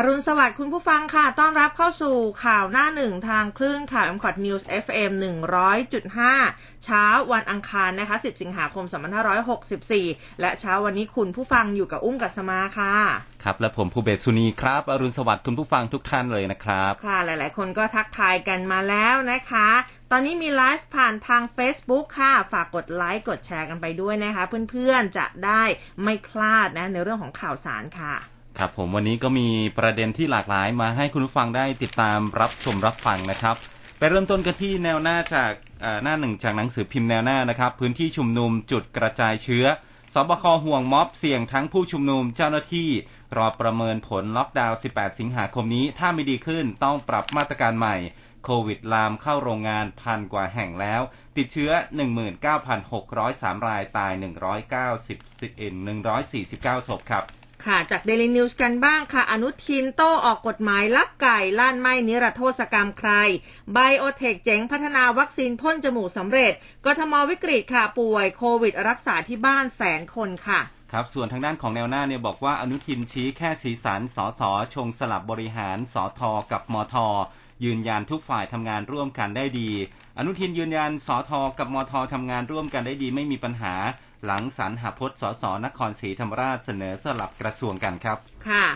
อรุณสวัสดิ์คุณผู้ฟังค่ะ ต้อนรับเข้าสู่ข่าวหน้าหนึ่งทางคลื่นข่าว m c o t News FM 100.5 เช้าวันอังคารนะคะ 10 สิงหาคม 2564 และเช้าวันนี้คุณผู้ฟังอยู่กับอุ้มกัสมาค่ะ ครับ และผมภูเบศสุนีครับ อรุณสวัสดิ์คุณผู้ฟังทุกท่านเลยนะครับ ค่ะ หลาย ๆ คนก็ทักทายกันมาแล้วนะคะตอนนี้มีไลฟ์ผ่านทาง Facebook ค่ะ ฝากกดไลค์กดแชร์กันไปด้วยนะคะ เพื่อนๆจะได้ไม่พลาดนะในเรื่องของข่าวสารค่ะ ครับผมวันนี้ก็มีประเด็นที่หลากหลายมาให้คุณผู้ฟังได้ติดตามรับชมรับฟังนะครับ ไปเริ่มต้นกันที่แนวหน้าจากหน้าหนึ่งจากหนังสือพิมพ์แนวหน้านะครับ พื้นที่ชุมนุมจุดกระจายเชื้อสบคห่วงม็อบเสี่ยงทั้งผู้ชุมนุมเจ้าหน้าที่ รอประเมินผลล็อกดาวน์ 18 สิงหาคมนี้ ถ้าไม่ดีขึ้นต้องปรับมาตรการใหม่ โควิดลามเข้าโรงงานพันกว่าแห่งแล้ว ติดเชื้อ 19,603 รายตาย 190 149 ศพครับ ค่ะ จากเดลินิวส์กันบ้างค่ะ อนุทินโต้ออกกฎหมายลักไก่ลั่นไม่นิรโทษกรรมใคร ไบโอเทคเจ๋งพัฒนาวัคซีนพ่นจมูกสำเร็จ กทมวิกฤตค่ะ ป่วยโควิดรักษาที่บ้านแสนคนค่ะครับส่วนทางด้านของแนวหน้าเนี่ยบอกว่าอนุทินชี้แค่สีสันสอสอชงสลับบริหารสอทอกับมทยืนยันทุกฝ่ายทำงานร่วมกันได้ดี อนุทินยืนยันสอทอกับมททำงานร่วมกันได้ดี ไม่มีปัญหา หลังสรรหาพจน์สสนครศรีธรรมราชเสนอสลับกระทรวงกันครับ ค่ะ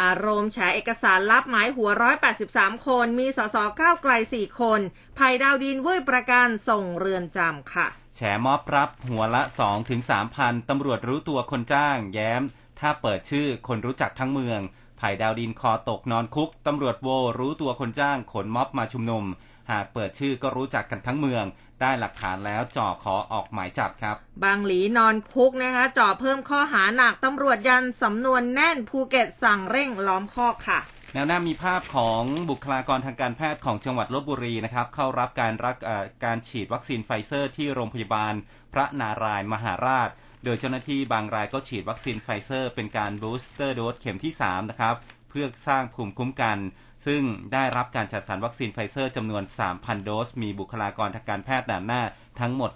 อารมณ์แฉเอกสารลับหมายหัว 183 คน มีสสก้าวไกล 4 คนไผ่ดาวดินวืดประกันส่งเรือนจำค่ะ แฉม็อบรับหัวละ2ถึง3พันตำรวจรู้ตัวคนจ้าง แย้ม ถ้าเปิดชื่อคนรู้จักทั้งเมืองไผ่ดาวดินคอตกนอนคุก ตำรวจโวรู้ตัวคนจ้างขนม็อบมาชุมนุม หากเปิดชื่อก็รู้จักกันทั้งเมือง ได้หลักฐานแล้วจ่อขอออกหมายจับครับ บังหลีนอนคุกนะคะ จ่อเพิ่มข้อหาหนักตำรวจยันสำนวนแน่นภูเก็ตสั่งเร่งล้อมคอกค่ะแนวหน้ามีภาพของบุคลากรทางการแพทย์ของจังหวัดลพบุรีนะครับ เข้ารับการรับการฉีดวัคซีนไฟเซอร์ที่โรงพยาบาลพระนารายณ์มหาราช โดยเจ้าหน้าที่บางรายก็ฉีดวัคซีนไฟเซอร์ เป็นการบูสเตอร์โดสเข็มที่ 3 นะครับ เพื่อสร้างภูมิคุ้มกัน ซึ่งได้รับการจัดสรรวัคซีนไฟเซอร์จำนวน 3,000 โดส มีบุคลากรทางการแพทย์ด่านหน้า ทั้งหมด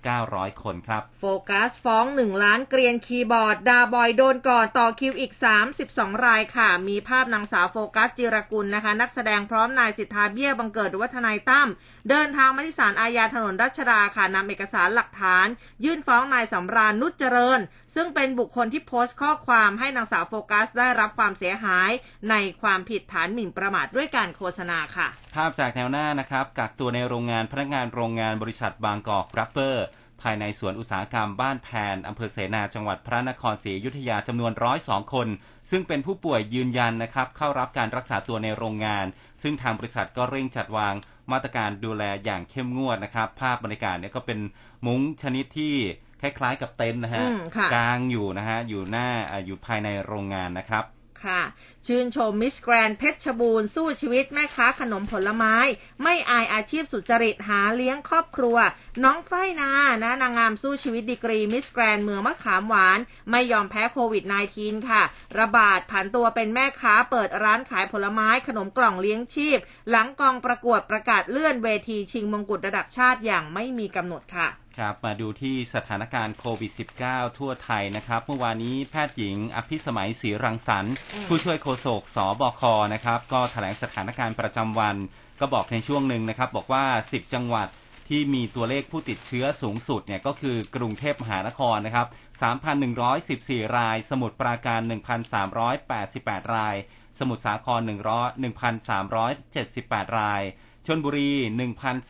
3,900 คนครับ โฟกัสฟ้อง 1 ล้านเกรียนคีย์บอร์ด ด่าบ่อยโดนก่อนต่อคิวอีก 32 รายค่ะ มีภาพนางสาวโฟกัสจิรกุลนะคะ นักแสดงพร้อมนายสิทธาเบี้ยบังเกิดหรือว่าทนายตั้มเดินทางมาที่ศาลอาญาถนนรัชดาค่ะนำเอกสารหลักฐาน ยื่นฟ้องนายสำราญนุชเจริญ ซึ่งเป็นบุคคลที่โพสต์ข้อความให้นางสาวโฟกัส ได้รับความเสียหายในความผิดฐานหมิ่นประมาทด้วยการโฆษณาค่ะ ภาพจากแนวหน้านะครับกักตัวในโรงงานพนักงานโรงงานบริษัทบางกอกรับเปอร์ ภายในสวนอุตสาหกรรมบ้านแพนอำเภอเสนาจังหวัดพระนครศรีอยุธยาจำนวนร้อยสองคน ซึ่งเป็นผู้ป่วยยืนยันนะครับ เข้ารับการรักษาตัวในโรงงาน ซึ่งทางบริษัทก็เร่งจัดวางมาตรการดูแลอย่างเข้มงวดนะครับ ภาพบรรยากาศเนี่ยก็เป็นมุ้งชนิดที่คล้ายๆกับเต็นท์นะฮะอืมค่ะกลางอยู่นะฮะอยู่หน้าอ่าอยู่ภายในโรงงานนะครับ ค่ะ ชื่นชมมิสแกรนเพชรบูรณ์สู้ชีวิตแม่ค้าขนมผลไม้ ไม่อายอาชีพสุจริตหาเลี้ยงครอบครัว น้องฝ้ายนานะนางงามสู้ชีวิตดีกรีมิสแกรนด์เมืองมะขามหวาน ไม่ยอมแพ้โควิด -19 ค่ะ ระบาดผันตัวเป็นแม่ค้าเปิดร้านขายผลไม้ขนมกล่องเลี้ยงชีพ หลังกองประกวดประกาศเลื่อนเวทีชิงมงกุฎระดับชาติอย่างไม่มีกำหนดค่ะ ครับมาดูที่สถานการณ์โควิด -19 ทั่วไทยนะครับ เมื่อวานนี้แพทย์หญิงอภิสมัยศรีรังสรรค์ ผู้ช่วยโฆษกสบคนะครับ ก็แถลงสถานการณ์ประจำวัน ก็บอกในช่วงหนึ่งนะครับ บอกว่า 10 จังหวัดที่มีตัวเลขผู้ติดเชื้อสูงสุดเนี่ยก็คือกรุงเทพมหานครนะครับ 3,114 ราย สมุทรปราการ 1,388 ราย สมุทรสาคร100 1,378 ราย ชนบุรี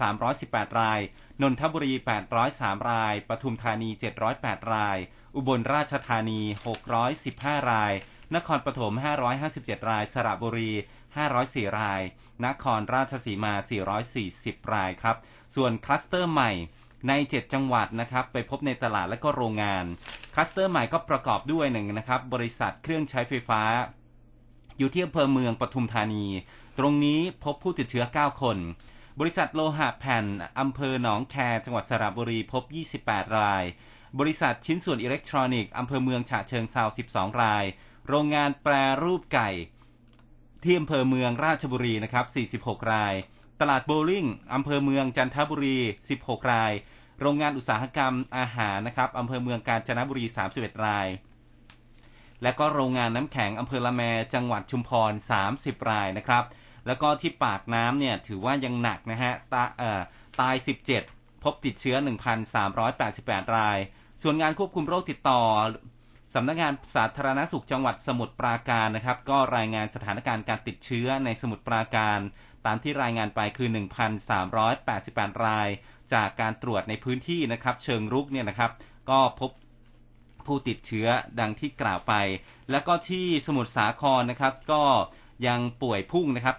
1,318 ราย นนทบุรี 803 ราย ปทุมธานี 708 ราย อุบลราชธานี 615 ราย นครปฐม 557 ราย สระบุรี 504 ราย นครราชสีมา 440 รายครับ ส่วนคลัสเตอร์ใหม่ใน 7 จังหวัดนะครับ ไปพบในตลาดและก็โรงงาน คลัสเตอร์ใหม่ก็ประกอบด้วยหนึ่งนะครับ บริษัทเครื่องใช้ไฟฟ้า อยู่ที่อำเภอเมืองปทุมธานี ตรงนี้พบผู้ติดเชื้อ 9 คน บริษัทโลหะแผ่นอำเภอหนองแคจังหวัดสระบุรีพบ 28 ราย บริษัทชิ้นส่วนอิเล็กทรอนิกส์อำเภอเมืองฉะเชิงเซา12 ราย โรงงานแปรรูปไก่ ที่อำเภอเมืองราชบุรีนะครับ 46 ราย ตลาดโบลิ่งอำเภอเมืองจันทบุรี 16 ราย โรงงานอุตสาหกรรมอาหารนะครับอำเภอเมืองกาญจนบุรี 31 รายและก็โรงงานน้ำแข็งอำเภอละแมจังหวัดชุมพร 30 รายนะครับ แล้วก็ที่ปากน้ำเนี่ยถือว่ายังหนักนะฮะตาเอ่อตาย 17 พบติดเชื้อ 1,388 ราย ส่วนงานควบคุมโรคติดต่อสำนักงานสาธารณสุขจังหวัดสมุทรปราการนะครับ ก็รายงานสถานการณ์การติดเชื้อในสมุทรปราการ ตามที่รายงานไปคือ 1,388 ราย จากการตรวจในพื้นที่นะครับ เชิงรุกเนี่ยนะครับ ก็พบผู้ติดเชื้อดังที่กล่าวไป แล้วก็ที่สมุทรสาครนะครับ ก็ ยังป่วยพุ่งนะครับ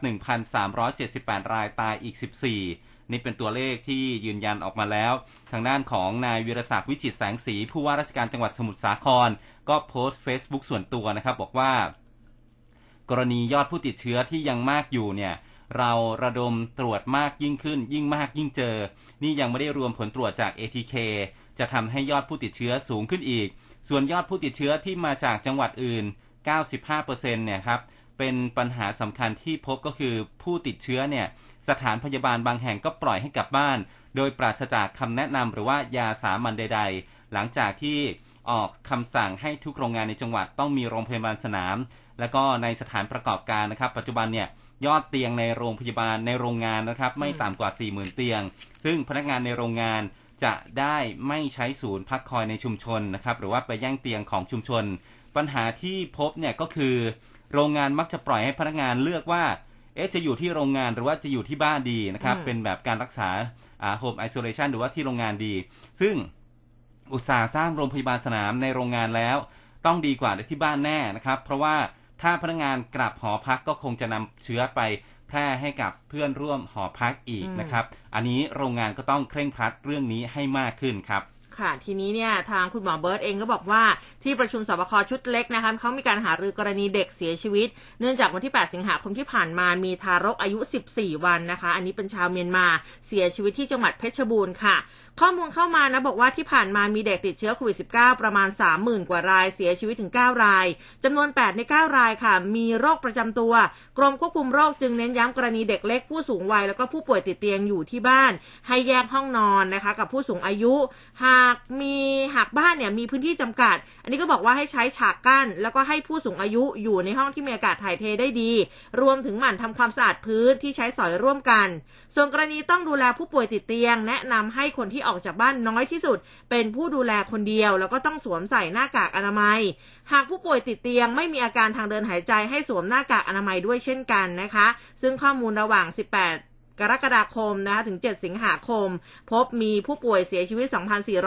1,378 รายตายอีก 14 นี่เป็นตัวเลขที่ยืนยันออกมาแล้ว ทางด้านของนายวิรศักดิ์วิจิตแสงสี ผู้ว่าราชการจังหวัดสมุทรสาคร ก็โพสต์ Facebook ส่วนตัวนะครับ บอกว่า กรณียอดผู้ติดเชื้อที่ยังมากอยู่เนี่ยเราระดมตรวจมากยิ่งขึ้น ยิ่งมากยิ่งเจอ นี่ยังไม่ได้รวมผลตรวจจาก ATK จะทำให้ยอดผู้ติดเชื้อสูงขึ้นอีก ส่วนยอดผู้ติดเชื้อที่มาจากจังหวัดอื่น 95%เนี่ยครับ เป็นปัญหาสำคัญที่พบก็คือผู้ติดเชื้อเนี่ยสถานพยาบาลบางแห่งก็ปล่อยให้กลับบ้าน โดยปราศจากคำแนะนำหรือว่ายาสามัญใด ๆ หลังจากที่ออกคำสั่งให้ทุกโรงงานในจังหวัดต้องมีโรงพยาบาลสนาม แล้วก็ในสถานประกอบการนะครับ ปัจจุบันเนี่ยยอดเตียงในโรงพยาบาลในโรงงานนะครับ ไม่ต่ำกว่า 40,000 เตียง ซึ่งพนักงานในโรงงานจะได้ไม่ใช้ศูนย์พักคอยในชุมชนนะครับ หรือว่าไปแย่งเตียงของชุมชน ปัญหาที่พบเนี่ยก็คือ โรงงานมักจะปล่อยให้พนักงานเลือกว่า เอ๊ะจะอยู่ที่โรงงานหรือว่าจะอยู่ที่บ้านดีนะครับอืมเป็นแบบการรักษาอ่า home isolation หรือว่าที่โรงงานดี ซึ่งอุตสาห์สร้างโรงพยาบาลสนามในโรงงานแล้ว ต้องดีกว่าที่บ้านแน่นะครับ เพราะว่าถ้าพนักงานกลับหอพักก็คงจะนำเชื้อไปแพร่ให้กับเพื่อนร่วมหอพักอีกอืมนะครับ อันนี้โรงงานก็ต้องเคร่งครัดเรื่องนี้ให้มากขึ้นครับ ค่ะ ทีนี้เนี่ยทางคุณหมอเบิร์ตเองก็บอกว่าที่ประชุมสบคชุดเล็กนะคะเขามีการหารือกรณีเด็กเสียชีวิต เนื่องจากวันที่ 8 สิงหาคมที่ผ่านมามีทารกอายุ 14 วันนะคะ อันนี้เป็นชาวเมียนมาเสียชีวิตที่จังหวัดเพชรบูรณ์ค่ะ ข้อมูลเข้ามานะบอกว่าที่ผ่านมามีเด็กติดเชื้อโควิด -19 ประมาณ 30,000 กว่ารายเสียชีวิตถึง 9 รายจำนวน 8 ใน 9 รายค่ะ มีโรคประจำตัว กรมควบคุมโรคจึงเน้นย้ำกรณีเด็กเล็กผู้สูงวัย แล้วก็ผู้ป่วยติดเตียงอยู่ที่บ้าน ให้แยกห้องนอนนะคะ กับผู้สูงอายุ หากมีหากบ้านเนี่ยมีพื้นที่จำกัด อันนี้ก็บอกว่าให้ใช้ฉากกั้น แล้วก็ให้ผู้สูงอายุอยู่ในห้องที่มีอากาศถ่ายเทได้ดี รวมถึงหมั่นทำความสะอาดพื้นที่ใช้สอยร่วมกัน ส่วนกรณีต้องดูแลผู้ป่วยติดเตียง แนะนำให้คนที่ออกจากบ้านน้อยที่สุด เป็นผู้ดูแลคนเดียว แล้วก็ต้องสวมใส่หน้ากากอนามัย หากผู้ป่วยติดเตียงไม่มีอาการทางเดินหายใจให้สวมหน้ากากอนามัยด้วยเช่นกันนะคะ ซึ่งข้อมูลระหว่าง 18กรกฎาคมนะคะถึง 7 สิงหาคม พบมีผู้ป่วยเสียชีวิต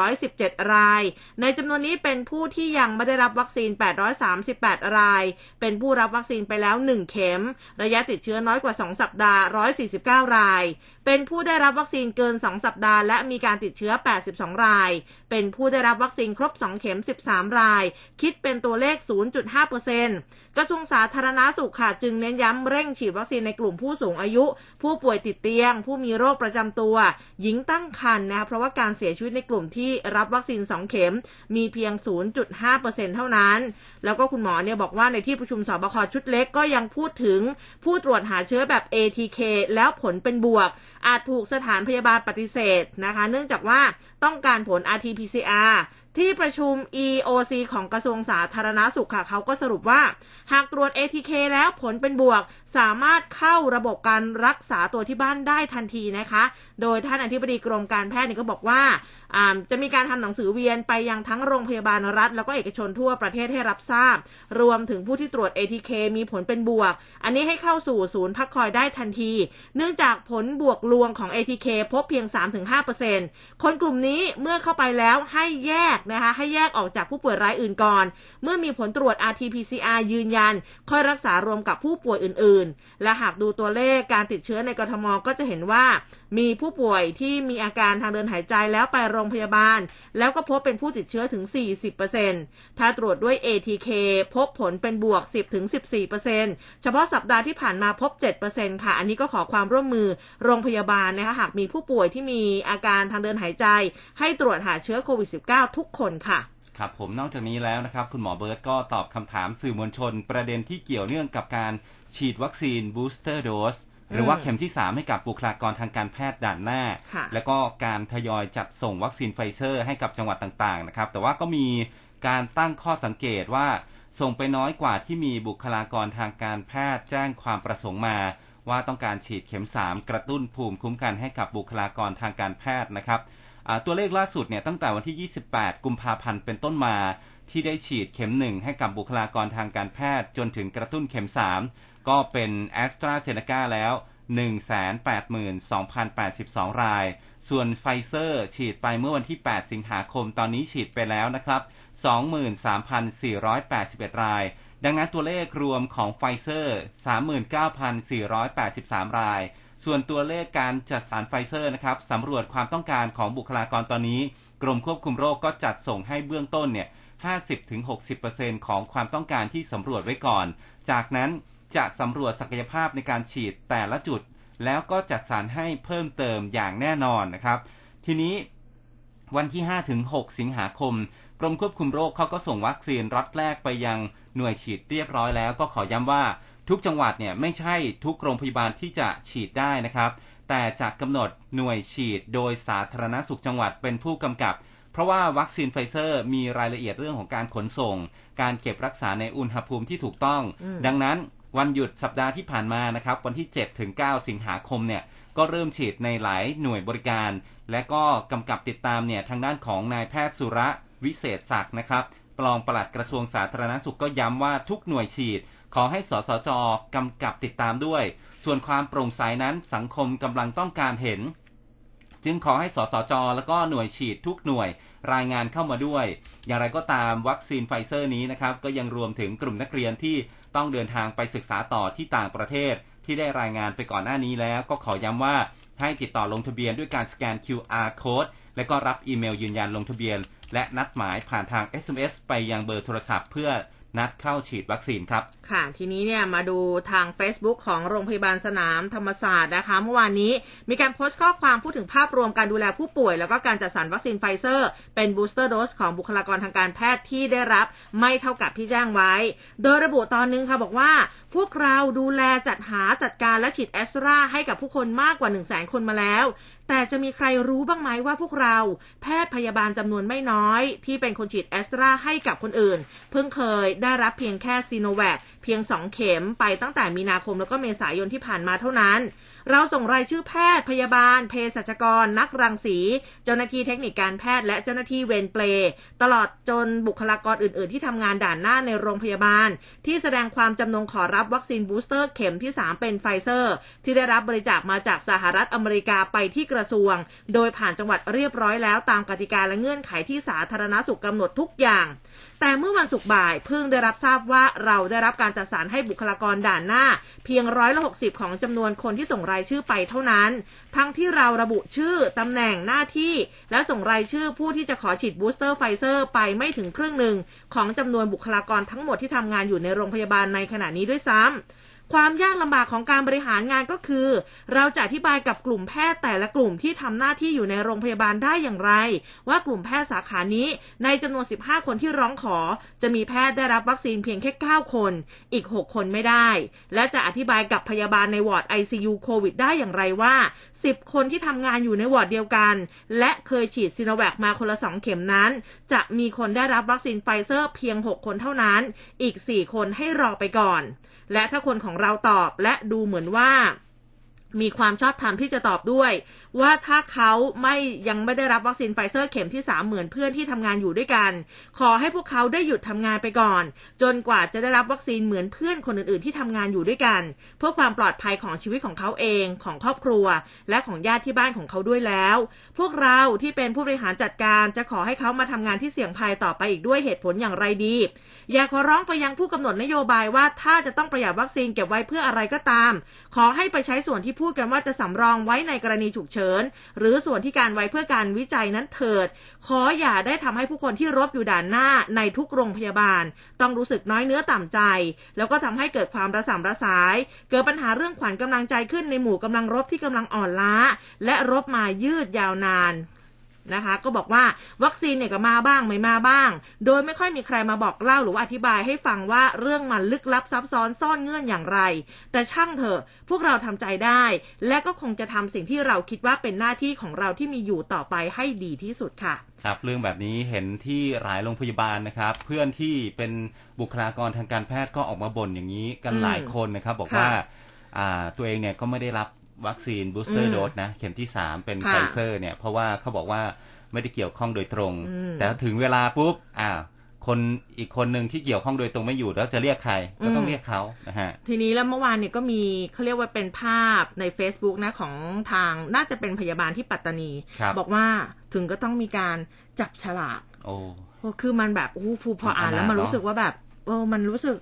2,417 ราย ในจำนวนนี้เป็นผู้ที่ยังไม่ได้รับวัคซีน 838 ราย เป็นผู้รับวัคซีนไปแล้ว 1 เข็ม ระยะติดเชื้อน้อยกว่า 2 สัปดาห์ 149 ราย เป็นผู้ได้รับวัคซีนเกิน 2 สัปดาห์ และมีการติดเชื้อ 82 ราย เป็นผู้ได้รับวัคซีนครบ 2 เข็ม 13 ราย คิดเป็นตัวเลข 0.5%กระทรวงสาธารณาสุขค่ะจึงเน้นย้ำเร่งฉีดวัคซีนในกลุ่มผู้สูงอายุ ผู้ป่วยติดเตียง ผู้มีโรคประจำตัว หญิงตั้งครรภ์นะคะเพราะว่าการเสียชีวิตในกลุ่มที่รับวัคซีน 2 เข็ม มีเพียง 0.5%เท่านั้น แล้วก็คุณหมอเนี่ยบอกว่าในที่ประชุมสบคชุดเล็กก็ยังพูดถึงผู้ตรวจหาเชื้อแบบ ATK แล้วผลเป็นบวก อาจถูกสถานพยาบาลปฏิเสธนะคะ เนื่องจากว่าต้องการผล RT-PCR ที่ประชุม EOC ของกระทรวงสาธารณาสุขค่ะ เขาก็สรุปว่า หากตรวจ ATK แล้วผลเป็นบวก สามารถเข้าระบบการรักษาตัวที่บ้านได้ทันทีนะคะ โดยท่านอธิบดีกรมการแพทย์ก็บอกว่า จะมีการทำหนังสือเวียนไปยังทั้งโรงพยาบาลรัฐ แล้วก็เอกชนทั่วประเทศให้รับทราบ รวมถึงผู้ที่ตรวจ ATK มีผลเป็นบวก อันนี้ให้เข้าสู่ศูนย์พักคอยได้ทันที เนื่องจากผลบวกลวงของ ATK พบเพียง 3-5%คนกลุ่มนี้เมื่อเข้าไปแล้วให้แยกนะคะให้แยกออกจากผู้ป่วยรายอื่นก่อน เมื่อมีผลตรวจ RT-PCR ยืนยัน ค่อยรักษารวมกับผู้ป่วยอื่น ๆ และหากดูตัวเลขการติดเชื้อในกรทมก็จะเห็นว่า มีผู้ป่วยที่มีอาการทางเดินหายใจแล้วไปโรงงพยาบาล แล้วก็พบเป็นผู้ติดเชื้อถึง 40%ถ้าตรวจด้วย ATK พบผลเป็นบวก 10-14%เฉพาะสัปดาห์ที่ผ่านมาพบ 7%ค่ะ อันนี้ก็ขอความร่วมมือโรงพยาบาลนะคะหากมีผู้ป่วยที่มีอาการทางเดินหายใจ ให้ตรวจหาเชื้อโควิด -19 ทุกคนค่ะครับผมนอกจากนี้แล้วนะครับ คุณหมอเบิร์ตก็ตอบคำถามสื่อมวลชน ประเด็นที่เกี่ยวเนื่องกับการฉีดวัคซีนบูสเตอร์โดส หรือว่าเข็มที่ 3 ให้กับบุคลากรทางการแพทย์ด่านหน้าค่ะแล้วก็การทยอยจัดส่งวัคซีนไฟเซอร์ให้กับจังหวัดต่างๆนะครับ แต่ว่าก็มีการตั้งข้อสังเกตว่าส่งไปน้อยกว่าที่มีบุคลากรทางการแพทย์แจ้งความประสงค์มา ว่าต้องการฉีดเข็ม 3 กระตุ้นภูมิคุ้มกันให้กับบุคลากรทางการแพทย์นะครับอ่าตัวเลขล่าสุดเนี่ยตั้งแต่วันที่ 28 กุมภาพันธ์เป็นต้นมาที่ได้ฉีดเข็มหนึ่งให้กับบุคลากรทางการแพทย์จนถึงกระตุ้นเข็ม 3 ก็เป็นแอสตราเซเนกาแล้ว182,082 ราย ส่วนไฟเซอร์ฉีดไปเมื่อวันที่ 8 สิงหาคม ตอนนี้ฉีดไปแล้วนะครับ 23,481 ราย ดังนั้นตัวเลขรวมของไฟเซอร์ 39,483 ราย ส่วนตัวเลขการจัดสรรไฟเซอร์นะครับสำรวจความต้องการของบุคลากรตอนนี้ กรมควบคุมโรคก็จัดส่งให้เบื้องต้นเนี่ย 50-60%ของความต้องการที่สำรวจไว้ก่อน จากนั้น จะสำรวจศักยภาพในการฉีดแต่ละจุด แล้วก็จัดสรรให้เพิ่มเติมอย่างแน่นอนนะครับ ทีนี้วันที่ 5 ถึง 6 สิงหาคม กรมควบคุมโรคเขาก็ส่งวัคซีนล็อตแรกไปยังหน่วยฉีดเรียบร้อยแล้ว ก็ขอย้ำว่าทุกจังหวัดเนี่ยไม่ใช่ทุกโรงพยาบาลที่จะฉีดได้นะครับ แต่จะกำหนดหน่วยฉีดโดยสาธารณสุขจังหวัดเป็นผู้กำกับ เพราะว่าวัคซีนไฟเซอร์มีรายละเอียดเรื่องของการขนส่ง การเก็บรักษาในอุณหภูมิที่ถูกต้องอืมดังนั้น วันหยุดสัปดาห์ที่ผ่านมานะครับ วันที่ 7 ถึง 9 สิงหาคมเนี่ยก็เริ่มฉีดในหลายหน่วยบริการ และก็กำกับติดตามเนี่ยทางด้านของนายแพทย์สุระวิเศษศักดิ์นะครับรองปลัดกระทรวงสาธารณสุขก็ย้ำว่าทุกหน่วยฉีด ขอให้สสจกำกับติดตามด้วย ส่วนความโปร่งใสนั้นสังคมกำลังต้องการเห็น จึงขอให้สสจ แล้วก็หน่วยฉีดทุกหน่วยรายงานเข้ามาด้วย อย่างไรก็ตามวัคซีนไฟเซอร์นี้นะครับ ก็ยังรวมถึงกลุ่มนักเรียนที่ต้องเดินทางไปศึกษาต่อที่ต่างประเทศ ที่ได้รายงานไปก่อนหน้านี้แล้ว ก็ขอย้ำว่าให้ติดต่อลงทะเบียนด้วยการสแกน QR code และก็รับอีเมลยืนยันลงทะเบียน และนัดหมายผ่านทาง SMS ไปยังเบอร์โทรศัพท์ เพื่อ นัดเข้าฉีดวัคซีนครับ ค่ะทีนี้เนี่ยมาดูทาง Facebook ของโรงพยาบาลสนามธรรมศาสตร์นะคะ เมื่อวานนี้มีการโพสต์ข้อความพูดถึงภาพรวมการดูแลผู้ป่วย แล้วก็การจัดสรรวัคซีนไฟเซอร์ เป็นบูสเตอร์โดสของบุคลากรทางการแพทย์ที่ได้รับไม่เท่ากับที่แจ้งไว้ โดยระบุตอนนึงค่ะบอกว่าพวกเราดูแลจัดหาจัดการและฉีดแอสตราให้กับผู้คนมากกว่า 1 0 0 0 0แสนคนมาแล้ว แต่จะมีใครรู้บ้างไหมว่าพวกเรา แพทย์พยาบาลจำนวนไม่น้อย ที่เป็นคนฉีดแอสตราให้กับคนอื่น เพิ่งเคยได้รับเพียงแค่ซีโนแวคเพียง 2 เข็มไปตั้งแต่มีนาคมแล้วก็เมษายนที่ผ่านมาเท่านั้น เราส่งรายชื่อแพทย์ พยาบาล เภสัชกร นักรังสี เจ้าหน้าที่เทคนิคการแพทย์ และเจ้าหน้าที่เวรเปลตลอดจนบุคลากรอื่น ๆ ที่ทำงานด่านหน้าในโรงพยาบาล ที่แสดงความจำนงขอรับวัคซีนบูสเตอร์เข็มที่ 3 เป็นไฟเซอร์ ที่ได้รับบริจาคมาจากสหรัฐอเมริกาไปที่กระทรวง โดยผ่านจังหวัดเรียบร้อยแล้วตามกติกาและเงื่อนไขที่สาธารณสุขกำหนดทุกอย่างแต่เมื่อวันศุกร์บ่ายเพิ่งได้รับทราบว่าเราได้รับการจัดสรรให้บุคลากรด่านหน้า เพียงร้อยละหกสิบของจำนวนคนที่ส่งรายชื่อไปเท่านั้น ทั้งที่เราระบุชื่อตำแหน่งหน้าที่ และส่งรายชื่อผู้ที่จะขอฉีดบูสเตอร์ไฟเซอร์ไปไม่ถึงครึ่งหนึ่ง ของจำนวนบุคลากรทั้งหมดที่ทำงานอยู่ในโรงพยาบาลในขณะนี้ด้วยซ้ำ ความยากลำบากของการบริหารงานก็คือ เราจะอธิบายกับกลุ่มแพทย์แต่ละกลุ่มที่ทำหน้าที่อยู่ในโรงพยาบาลได้อย่างไร ว่ากลุ่มแพทย์สาขานี้ ในจำนวน 15 คนที่ร้องขอ จะมีแพทย์ได้รับวัคซีนเพียงแค่ 9 คน อีก 6 คนไม่ได้ และจะอธิบายกับพยาบาลในวอร์ด ICU โควิดได้อย่างไรว่า 10 คนที่ทำงานอยู่ในวอร์ดเดียวกัน และเคยฉีดซีโนแวคมาคนละ 2 เข็มนั้น จะมีคนได้รับวัคซีนไฟเซอร์เพียง 6 คนเท่านั้น อีก 4 คนให้รอไปก่อน และถ้าคนของเราตอบและดูเหมือนว่ามีความชอบธรรมที่จะตอบด้วย ว่าถ้าเขาไม่ยังไม่ได้รับวัคซีนไฟเซอร์เข็มที่3เหมือนเพื่อนที่ทำงานอยู่ด้วยกัน ขอให้พวกเขาได้หยุดทำงานไปก่อน จนกว่าจะได้รับวัคซีนเหมือนเพื่อนคนอื่นๆที่ทำงานอยู่ด้วยกัน เพื่อความปลอดภัยของชีวิตของเขาเองของครอบครัว และของญาติที่บ้านของเขาด้วยแล้วพวกเราที่เป็นผู้บริหารจัดการจะขอให้เขามาทำงานที่เสี่ยงภัยต่อไปอีกด้วยเหตุผลอย่างไรดี อยากขอร้องไปยังผู้กำหนดนโยบายว่าถ้าจะต้องประหยัดวัคซีนเก็บไว้เพื่ออะไรก็ตาม ขอให้ไปใช้ส่วนที่พูดกันว่าจะสำรองไว้ในกรณีฉุกเฉิน หรือส่วนที่การไว้เพื่อการวิจัยนั้นเถิด ขออย่าได้ทำให้ผู้คนที่รบอยู่ด่านหน้าในทุกโรงพยาบาล ต้องรู้สึกน้อยเนื้อต่ำใจ แล้วก็ทำให้เกิดความระสำระสาย เกิดปัญหาเรื่องขวัญกำลังใจขึ้นในหมู่กำลังรบที่กำลังอ่อนล้า และรบมายืดยาวนานนะคะ ก็บอกว่าวัคซีนเนี่ยก็มาบ้างไม่มาบ้าง โดยไม่ค่อยมีใครมาบอกเล่าหรือว่าอธิบายให้ฟังว่าเรื่องมันลึกลับซับซ้อนซ่อนเงื่อนอย่างไร แต่ช่างเถอะ พวกเราทำใจได้ และก็คงจะทำสิ่งที่เราคิดว่าเป็นหน้าที่ของเราที่มีอยู่ต่อไปให้ดีที่สุดค่ะ ครับ เรื่องแบบนี้เห็นที่หลายโรงพยาบาลนะครับ เพื่อนที่เป็นบุคลากรทางการแพทย์ก็ออกมาบ่นอย่างนี้กันอืมหลายคนนะครับ บอกค่ะว่าอ่าตัวเองเนี่ยก็ไม่ได้รับ วัคซีนบูสเตออืร์มโดสนะ เข็มที่3เป็นค่ะไฟเซอร์เนี่ย เพราะว่าเขาบอกว่าไม่ได้เกี่ยวข้องโดยตรงอืมแต่ถึงเวลาปุ๊บอ้าวคนอีกคนหนึ่งที่เกี่ยวข้องโดยตรงไม่อยู่แล้วจะเรียกใครก็ต้องอืมเรียกเขานะฮะทีนี้แล้วเมื่อวานเนี่ยก็มีเขาเรียกว่าเป็นภาพใน Facebook นะของทางน่าจะเป็นพยาบาลที่ปัตตานีครับบอกว่าถึงก็ต้องมีการจับฉลากโอ้โอ้คือมันแบบอู้ผูพออ่านมันแล้วมันเนอะรู้สึกว่าแบบเออมันรู้สึก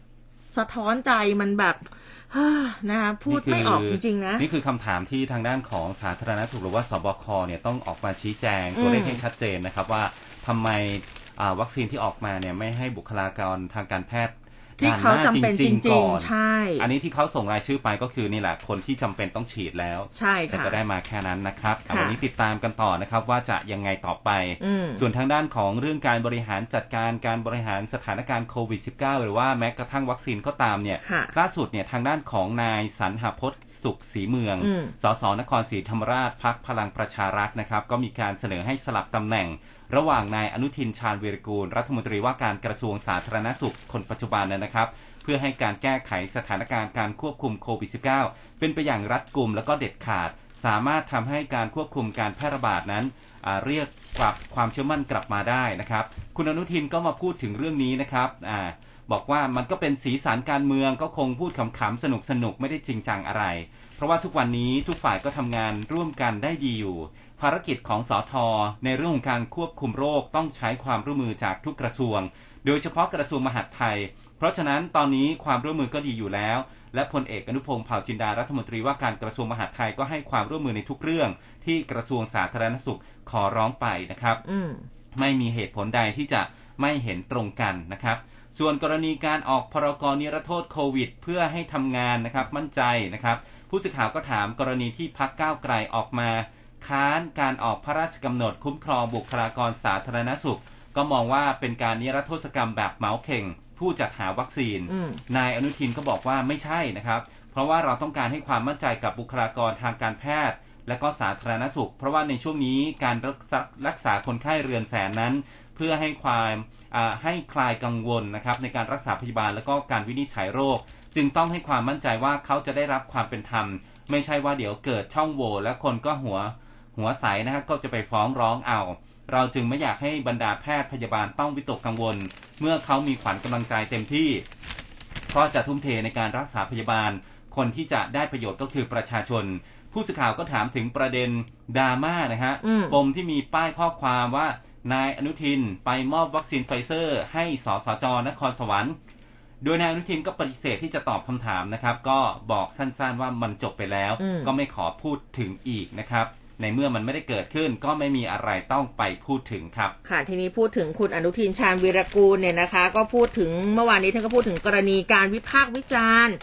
สะท้อนใจมันแบบเฮ้อ นะคะพูดไม่ออกจริงๆนะนี่คือคำถามที่ทางด้านของสาธารณสุขหรือว่าสบคเนี่ยต้องออกมาชี้แจงตัวเลขให้ชัดเจนนะครับว่าทำไมอ่าวัคซีนที่ออกมาเนี่ยไม่ให้บุคลากรทางการแพทย์ ที่เขาจำเป็นจๆริงก่อนๆใช่ อันนี้ที่เขาส่งรายชื่อไปก็คือนี่แหละคนที่จำเป็นต้องฉีดแล้ว ใช่แต่ค่ะก็ได้มาแค่นั้นนะครับค่ะวันนี้ติดตามกันต่อนะครับว่าจะยังไงต่อไปอืมส่วนทางด้านของเรื่องการบริหารจัดการการบริหารสถานการณ์โควิด -19 หรือว่าแม้กระทั่งวัคซีนก็ตามเนี่ยค่ะล่าสุดเนี่ยทางด้านของนายสรรหพจน์สุขศรีเมืองอืมสสนครศรีธรรมราชพักพลังประชารัฐนะครับก็มีการเสนอให้สลับตำแหน่ง ระหว่างนายอนุทินชาญวีรกูล รัฐมนตรีว่าการกระทรวงสาธารณสุขคนปัจจุบันนะครับ เพื่อให้การแก้ไขสถานการณ์การควบคุมโควิด -19 เป็นไปอย่างรัดกุมแล้วก็เด็ดขาด สามารถทำให้การควบคุมการแพร่ระบาดนั้นเรียกกลับความเชื่อมั่นกลับมาได้นะครับ คุณอนุทินก็มาพูดถึงเรื่องนี้นะครับอบอกว่ามันก็เป็นสีสันการเมืองก็คงพูดขำๆสนุกๆไม่ได้จริงจังอะไร เพราะว่าทุกวันนี้ทุกฝ่ายก็ทำงานร่วมกันได้ดีอยู่ ภารกิจของสอทอในเรื่องของการควบคุมโรคต้องใช้ความร่วมมือจากทุกกระทรวง โดยเฉพาะกระทรวงมหาดไทย เพราะฉะนั้นตอนนี้ความร่วมมือก็ดีอยู่แล้ว และพลเอกอนุพงศ์เผ่าจินดารัฐมนตรีว่าการกระทรวงมหาดไทยก็ให้ความร่วมมือในทุกเรื่อง ที่กระทรวงสาธารณสุขขอร้องไปนะครับมไม่มีเหตุผลใดที่จะไม่เห็นตรงกันนะครับ ส่วนกรณีการออกพรกรนิรโทษโควิด เพื่อให้ทำงานนะครับมั่นใจนะครับ ผู้สื่อข่าวก็ถามกรณีที่พักก้าวไกลออกมา ค้านการออกพระราชกำหนดคุ้มครองบุคลากรสาธารณสุข ก็มองว่าเป็นการนิรโทษกรรมแบบเหมาเข่ง ผู้จัดหาวัคซีนอืมนายอนุทินก็บอกว่าไม่ใช่นะครับ เพราะว่าเราต้องการให้ความมั่นใจกับบุคลากรทางการแพทย์ และก็สาธารณสุข เพราะว่าในช่วงนี้การรักษารักษาคนไข้เรือนแสนนั้น เพื่อให้ความอ่าให้คลายกังวลนะครับในการรักษาพยาบาลและก็การวินิจฉัยโรค จึงต้องให้ความมั่นใจว่าเขาจะได้รับความเป็นธรรม ไม่ใช่ว่าเดี๋ยวเกิดช่องโหว่และคนก็หัว หัวใสนะครับก็จะไปฟ้องร้องเอา เราจึงไม่อยากให้บรรดาแพทย์พยาบาลต้องวิตกกังวล เมื่อเขามีขวัญกำลังใจเต็มที่ ก็จะทุ่มเทในการรักษาพยาบาล คนที่จะได้ประโยชน์ก็คือประชาชน ผู้สื่อข่าวก็ถามถึงประเด็นดราม่านะฮะอืมปมที่มีป้ายข้อความว่านายอนุทินไปมอบวัคซีนไฟเซอร์ ให้สสจนครสวรรค์ โดยนายอนุทินก็ปฏิเสธที่จะตอบคำถามนะครับ ก็บอกสั้นๆว่ามันจบไปแล้วอืมก็ไม่ขอพูดถึงอีกนะครับ ในเมื่อมันไม่ได้เกิดขึ้นก็ไม่มีอะไรต้องไปพูดถึงครับ ค่ะทีนี้พูดถึงคุณอนุทินชาญวีรกูลเนี่ยนะคะ ก็พูดถึงเมื่อวานนี้ท่านก็พูดถึงกรณีการวิพากษ์วิจารณ์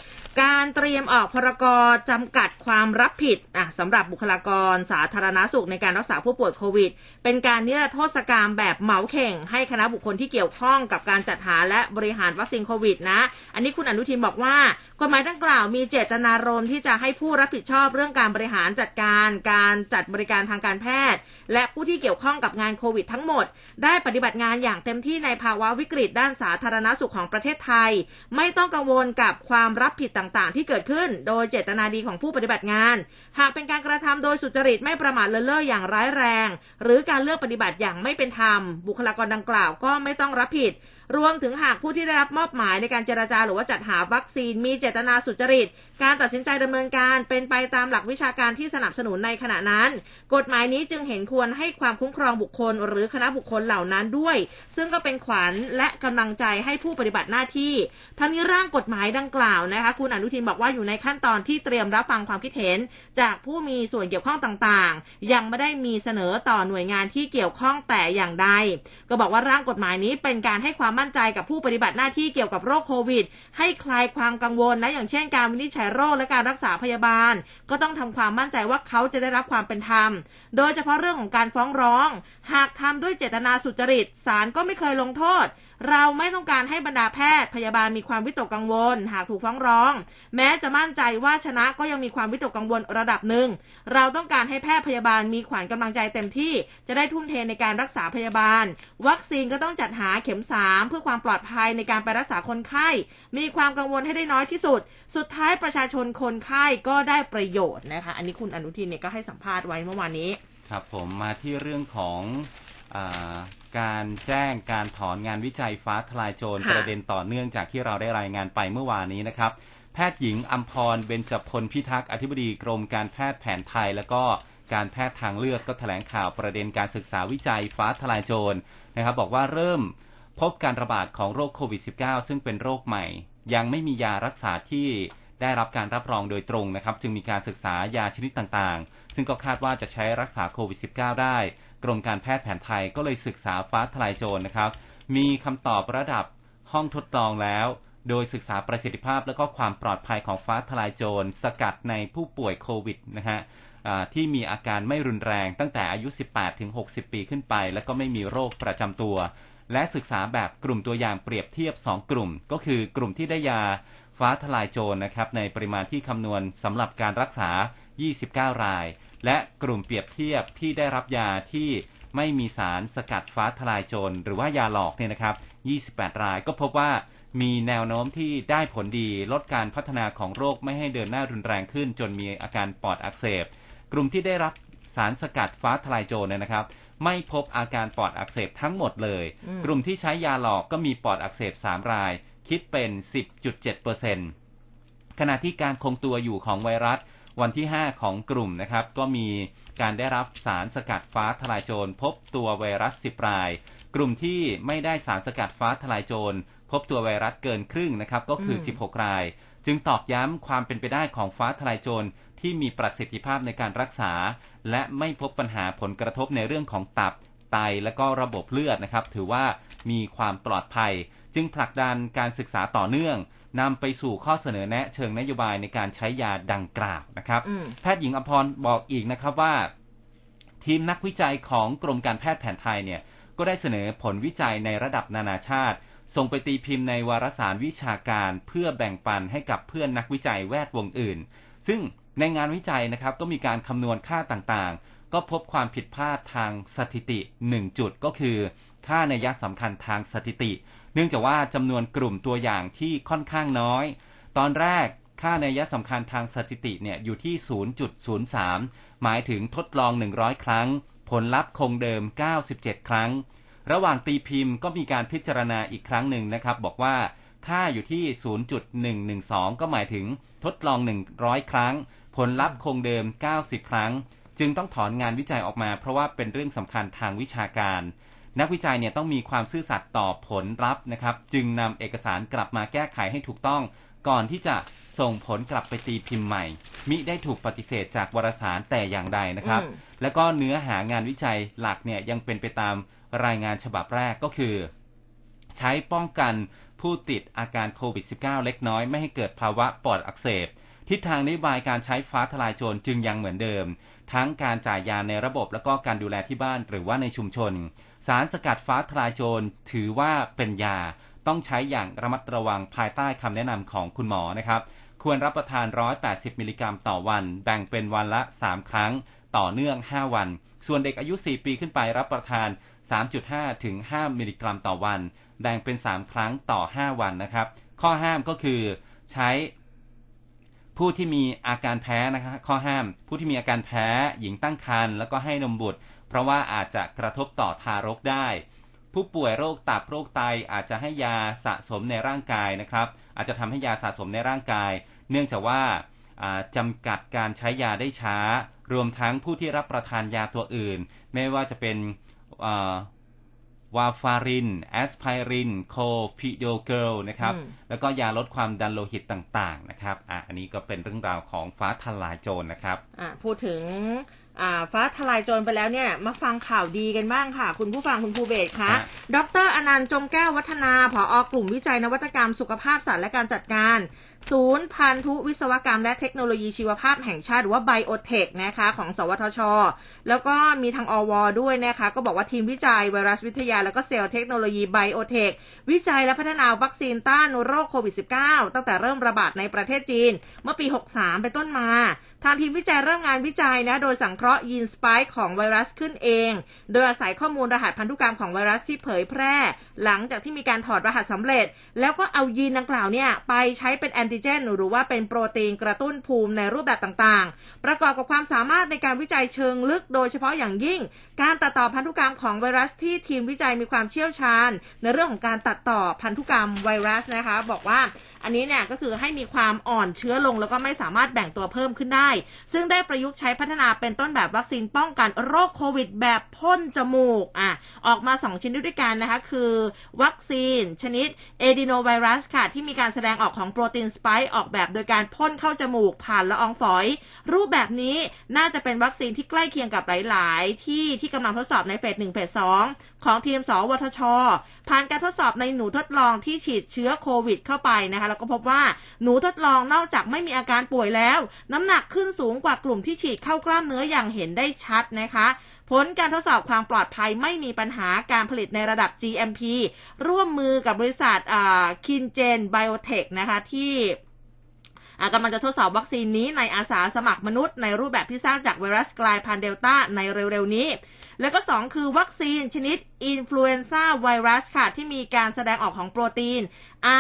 การเตรียมออกพรกรจำกัดความรับผิดอะสำหรับบุคลากรสาธารณสุขในการรักษาผู้ป่วยโควิด เป็นการนิรโทษกรรมแบบเหมาเข่ง ให้คณะบุคคลที่เกี่ยวข้องกับการจัดหาและบริหารวัคซีนโควิดนะ อันนี้คุณอนุทินบอกว่ากฎหมายดังกล่าวมีเจตนารมณ์ที่จะให้ผู้รับผิดชอบเรื่องการบริหารจัดการ การจัดบริการทางการแพทย์ และผู้ที่เกี่ยวข้องกับงานโควิดทั้งหมด ได้ปฏิบัติงานอย่างเต็มที่ในภาวะวิกฤตด้านสาธารณสุขของประเทศไทย ไม่ต้องกังวลกับความรับผิดต่างๆ ที่เกิดขึ้น โดยเจตนาดีของผู้ปฏิบัติงาน หากเป็นการกระทำโดยสุจริตไม่ประมาทเลินเล่ออย่างร้ายแรง หรือการเลือกปฏิบัติอย่างไม่เป็นธรรม บุคลากรดังกล่าวก็ไม่ต้องรับผิด รวมถึงหากผู้ที่ได้รับมอบหมายในการเจรจาหรือว่าจัดหาวัคซีนมีเจตนาสุจริต การตัดสินใจดำเนินการเป็นไปตามหลักวิชาการที่สนับสนุนในขณะนั้น กฎหมายนี้จึงเห็นควรให้ความคุ้มครองบุคคล หรือคณะบุคคลเหล่านั้นด้วย ซึ่งก็เป็นขวัญและกำลังใจให้ผู้ปฏิบัติหน้าที่ทั้งนี้ร่างกฎหมายดังกล่าวนะคะ คุณอนุทินบอกว่าอยู่ในขั้นตอนที่เตรียมรับฟังความคิดเห็น จากผู้มีส่วนเกี่ยวข้องต่างๆ ยังไม่ได้มีเสนอต่อหน่วยงานที่เกี่ยวข้องแต่อย่างใด ก็บอกว่าร่างกฎหมายนี้เป็นการให้ความมั่นใจกับผู้ปฏิบัติหน้าที่เกี่ยวกับโรคโควิด ให้คลายความกังวลนะอย่างเช่นการวินิจฉัยโรคและการรักษาพยาบาล ก็ต้องทำความมั่นใจว่าเขาจะได้รับความเป็นธรรม โดยเฉพาะเรื่องของการฟ้องร้อง หากทำด้วยเจตนาสุจริตศาลก็ไม่เคยลงโทษ เราไม่ต้องการให้บรรดาแพทย์พยาบาลมีความวิตกกังวล หากถูกฟ้องร้อง แม้จะมั่นใจว่าชนะก็ยังมีความวิตกกังวลระดับหนึ่ง เราต้องการให้แพทย์พยาบาลมีขวัญกำลังใจเต็มที่ จะได้ทุ่มเทในการรักษาพยาบาล วัคซีนก็ต้องจัดหาเข็มสามเพื่อความปลอดภัยในการไปรักษาคนไข้ มีความกังวลให้ได้น้อยที่สุด สุดท้ายประชาชนคนไข้ก็ได้ประโยชน์นะคะ อันนี้คุณอนุทินเนี่ยก็ให้สัมภาษณ์ไว้เมื่อวานนี้ ครับผมมาที่เรื่องของ การแจ้งการถอนงานวิจัยฟ้าทลายโจรค่ะ ประเด็นต่อเนื่องจากที่เราได้รายงานไปเมื่อวานนี้นะครับ แพทย์หญิงอัมพรเบญจพลพิทักษ์อธิบดีกรมการแพทย์แผนไทย แล้วก็การแพทย์ทางเลือกก็แถลงข่าวประเด็นการศึกษาวิจัยฟ้าทลายโจรนะครับ บอกว่าเริ่มพบการระบาดของโรคโควิด -19 ซึ่งเป็นโรคใหม่ ยังไม่มียารักษาที่ได้รับการรับรองโดยตรงนะครับ จึงมีการศึกษายาชนิดต่างๆ ซึ่งก็คาดว่าจะใช้รักษาโควิด -19 ได้ กรมการแพทย์แผนไทยก็เลยศึกษาฟ้าทลายโจรนะครับ มีคำตอบระดับห้องทดลองแล้ว โดยศึกษาประสิทธิภาพและก็ความปลอดภัยของฟ้าทลายโจรสกัดในผู้ป่วยโควิดนะฮะที่มีอาการไม่รุนแรงตั้งแต่อายุ 18 ถึง 60 ปีขึ้นไป และก็ไม่มีโรคประจำตัว และศึกษาแบบกลุ่มตัวอย่างเปรียบเทียบ 2 กลุ่ม ก็คือกลุ่มที่ได้ยาฟ้าทลายโจรนะครับในปริมาณที่คำนวณสำหรับการรักษา 29 ราย และกลุ่มเปรียบเทียบที่ได้รับยาที่ไม่มีสารสกัดฟ้าทลายโจรหรือว่ายาหลอกเนี่ยนะครับ 28 รายก็พบว่ามีแนวโน้มที่ได้ผลดีลดการพัฒนาของโรคไม่ให้เดินหน้ารุนแรงขึ้น จนมีอาการปอดอักเสบ กลุ่มที่ได้รับสารสกัดฟ้าทลายโจรเนี่ยนะครับ ไม่พบอาการปอดอักเสบทั้งหมดเลยอืมกลุ่มที่ใช้ยาหลอกก็มีปอดอักเสบ 3 ราย คิดเป็น 10.7%ขณะที่การคงตัวอยู่ของไวรัส วันที่ 5 ของกลุ่มนะครับ ก็มีการได้รับสารสกัดฟ้าทลายโจร พบตัวไวรัส 10 ราย กลุ่มที่ไม่ได้สารสกัดฟ้าทลายโจร พบตัวไวรัสเกินครึ่งนะครับ ก็คืออืม16 ราย จึงตอกย้ำความเป็นไปได้ของฟ้าทลายโจรที่มีประสิทธิภาพในการรักษา และไม่พบปัญหาผลกระทบในเรื่องของตับ ไต และก็ระบบเลือดนะครับ ถือว่ามีความปลอดภัย จึงผลักดันการศึกษาต่อเนื่อง นำไปสู่ข้อเสนอแนะเชิงนโยบายในการใช้ยาดังกล่าวนะครับอืมแพทย์หญิงอภรบอกอีกนะครับว่า ทีมนักวิจัยของกรมการแพทย์แผนไทยเนี่ยก็ได้เสนอผลวิจัยในระดับนานาชาติ ส่งไปตีพิมพ์ในวารสารวิชาการเพื่อแบ่งปันให้กับเพื่อนนักวิจัยแวดวงอื่น ซึ่งในงานวิจัยนะครับก็มีการคำนวณค่าต่างๆ ก็พบความผิดพลาดทางสถิติ 1 จุดก็คือ ค่าในยะสำคัญทางสถิติ เนื่องจากว่าจำนวนกลุ่มตัวอย่างที่ค่อนข้างน้อย ตอนแรกค่าในยยะสำคัญทางสถิติเนี่ยอยู่ที่ 0.03 หมายถึงทดลอง 100 ครั้ง ผลลัพธ์คงเดิม 97 ครั้ง ระหว่างตีพิมพ์ก็มีการพิจารณาอีกครั้งหนึ่งนะครับ บอกว่าค่าอยู่ที่ 0.112 ก็หมายถึงทดลอง 100 ครั้ง ผลลัพธ์คงเดิม 90 ครั้ง จึงต้องถอนงานวิจัยออกมา เพราะว่าเป็นเรื่องสำคัญทางวิชาการ นักวิจัยเนี่ยต้องมีความซื่อสัตย์ต่อผลลัพธ์นะครับ จึงนำเอกสารกลับมาแก้ไขให้ถูกต้อง ก่อนที่จะส่งผลกลับไปตีพิมพ์ใหม่ มิได้ถูกปฏิเสธจากวารสารแต่อย่างใดนะครับอืมแล้วก็เนื้อหางานวิจัยหลักเนี่ยยังเป็นไปตามรายงานฉบับแรกก็คือ ใช้ป้องกันผู้ติดอาการโควิด -19 เล็กน้อยไม่ให้เกิดภาวะปอดอักเสบทิศทางนโยบายการใช้ฟ้าทลายโจรจึงยังเหมือนเดิม ทั้งการจ่ายยาในระบบแล้วก็การดูแลที่บ้านหรือว่าในชุมชน สารสกัดฟ้าทลายโจรถือว่าเป็นยา ต้องใช้อย่างระมัดระวังภายใต้คำแนะนำของคุณหมอนะครับ ควรรับประทาน 180 มิลลิกรัมต่อวัน แบ่งเป็นวันละ 3 ครั้ง ต่อเนื่อง 5 วัน ส่วนเด็กอายุ 4 ปีขึ้นไปรับประทาน 3.5 ถึง 5 มิลลิกรัมต่อวัน แบ่งเป็น 3 ครั้งต่อ 5 วันนะครับ ข้อห้ามก็คือใช้ ผู้ที่มีอาการแพ้นะครับข้อห้าม ผู้ที่มีอาการแพ้หญิงตั้งครรภ์แล้วก็ให้นมบุตร เพราะว่าอาจจะกระทบต่อทารกได้ ผู้ป่วยโรคตับโรคไตอาจจะให้ยาสะสมในร่างกายนะครับ อาจจะทำให้ยาสะสมในร่างกาย เนื่องจากว่าอ่าจำกัดการใช้ยาได้ช้า รวมทั้งผู้ที่รับประทานยาตัวอื่น ไม่ว่าจะเป็น วาฟาริน แอสไพริน โคพิโดเกลนะครับอืมแล้วก็ยาลดความดันโลหิตต่างๆนะครับอะอันนี้ก็เป็นเรื่องราวของฟ้าทลายโจรนะครับอะพูดถึงอ่าฟ้าทลายโจรไปแล้วเนี่ย มาฟังข่าวดีกันบ้างค่ะ คุณผู้ฟังคุณภูเบศคะฮะดรอนันต์จงแก้ววัฒนาผออกลุ่มวิจัยนวัตกรรมสุขภาพสัตว์และการจัดการศูนย์พันธุวิศวกรรมและเทคโนโลยีชีวภาพแห่งชาติหรือว่าไบโอเทคนะคะของ สวทช แล้วก็มีทางอวด้วยนะคะ ก็บอกว่าทีมวิจัยไวรัสวิทยา แล้วก็เซลล์เทคโนโลยีไบโอเทควิจัยและพัฒนาวัคซีนต้านโรคโควิด -19 ตั้งแต่เริ่มระบาดในประเทศจีน เมื่อปี 63 เป็นต้นมา ทางทีมวิจัยเริ่มงานวิจัยนะ โดยสังเคราะห์ยีนสปค์ของไวรัสขึ้นเอง โดยอาศัยข้อมูลรหัสพันธุกรรมของไวรัสที่เผยแพร่ หลังจากที่มีการถอดรหัสสำเร็จ แล้วก็เอายีนดังกล่าวเนี่ยไปใช้เป็นแอนติเจน หรือว่าเป็นโปรตีนกระตุ้นภูมิในรูปแบบต่างๆ ประกอบกับความสามารถในการวิจัยเชิงลึก โดยเฉพาะอย่างยิ่ง การตัดต่อพันธุกรรมของไวรัสที่ทีมวิจัยมีความเชี่ยวชาญ ในเรื่องของการตัดต่อพันธุกรรมไวรัสนะคะ บอกว่าอันนี้เนี่ยก็คือให้มีความอ่อนเชื้อลงแล้วก็ไม่สามารถแบ่งตัวเพิ่มขึ้นได้ ซึ่งได้ประยุกต์ใช้พัฒนาเป็นต้นแบบวัคซีนป้องกันโรคโควิดแบบพ่นจมูกอะออกมา 2ชิ้นด้วยกันนะคะ คือวัคซีนชนิดเอดิโนไวรัสค่ะ ที่มีการแสดงออกของโปรตีนสไปค์ออกแบบโดยการพ่นเข้าจมูกผ่านละอองฝอย รูปแบบนี้น่าจะเป็นวัคซีนที่ใกล้เคียงกับหลาย ๆ ที่ที่กำลังทดสอบในเฟสหนึ่งเฟสสองของทีมสวทช ผ่านการทดสอบในหนูทดลองที่ฉีดเชื้อโควิดเข้าไปนะคะแล้วก็พบว่าหนูทดลองนอกจากไม่มีอาการป่วยแล้ว น้ำหนักขึ้นสูงกว่ากลุ่มที่ฉีดเข้ากล้ามเนื้ออย่างเห็นได้ชัดนะคะผลการทดสอบความปลอดภัยไม่มีปัญหาการผลิตในระดับ GMP ร่วมมือกับบริษัทคินเจนไบโอเทคนะคะที่กำลังจะทดสอบวัคซีนนี้ในอาสาสมัครมนุษย์ในรูปแบบที่สร้างจากไวรัสกลายพันธุ์เดลต้าในเร็วๆนี้ แล้วก็ 2 คือวัคซีนชนิด influenza virus ค่ะ ที่มีการแสดงออกของโปรตีน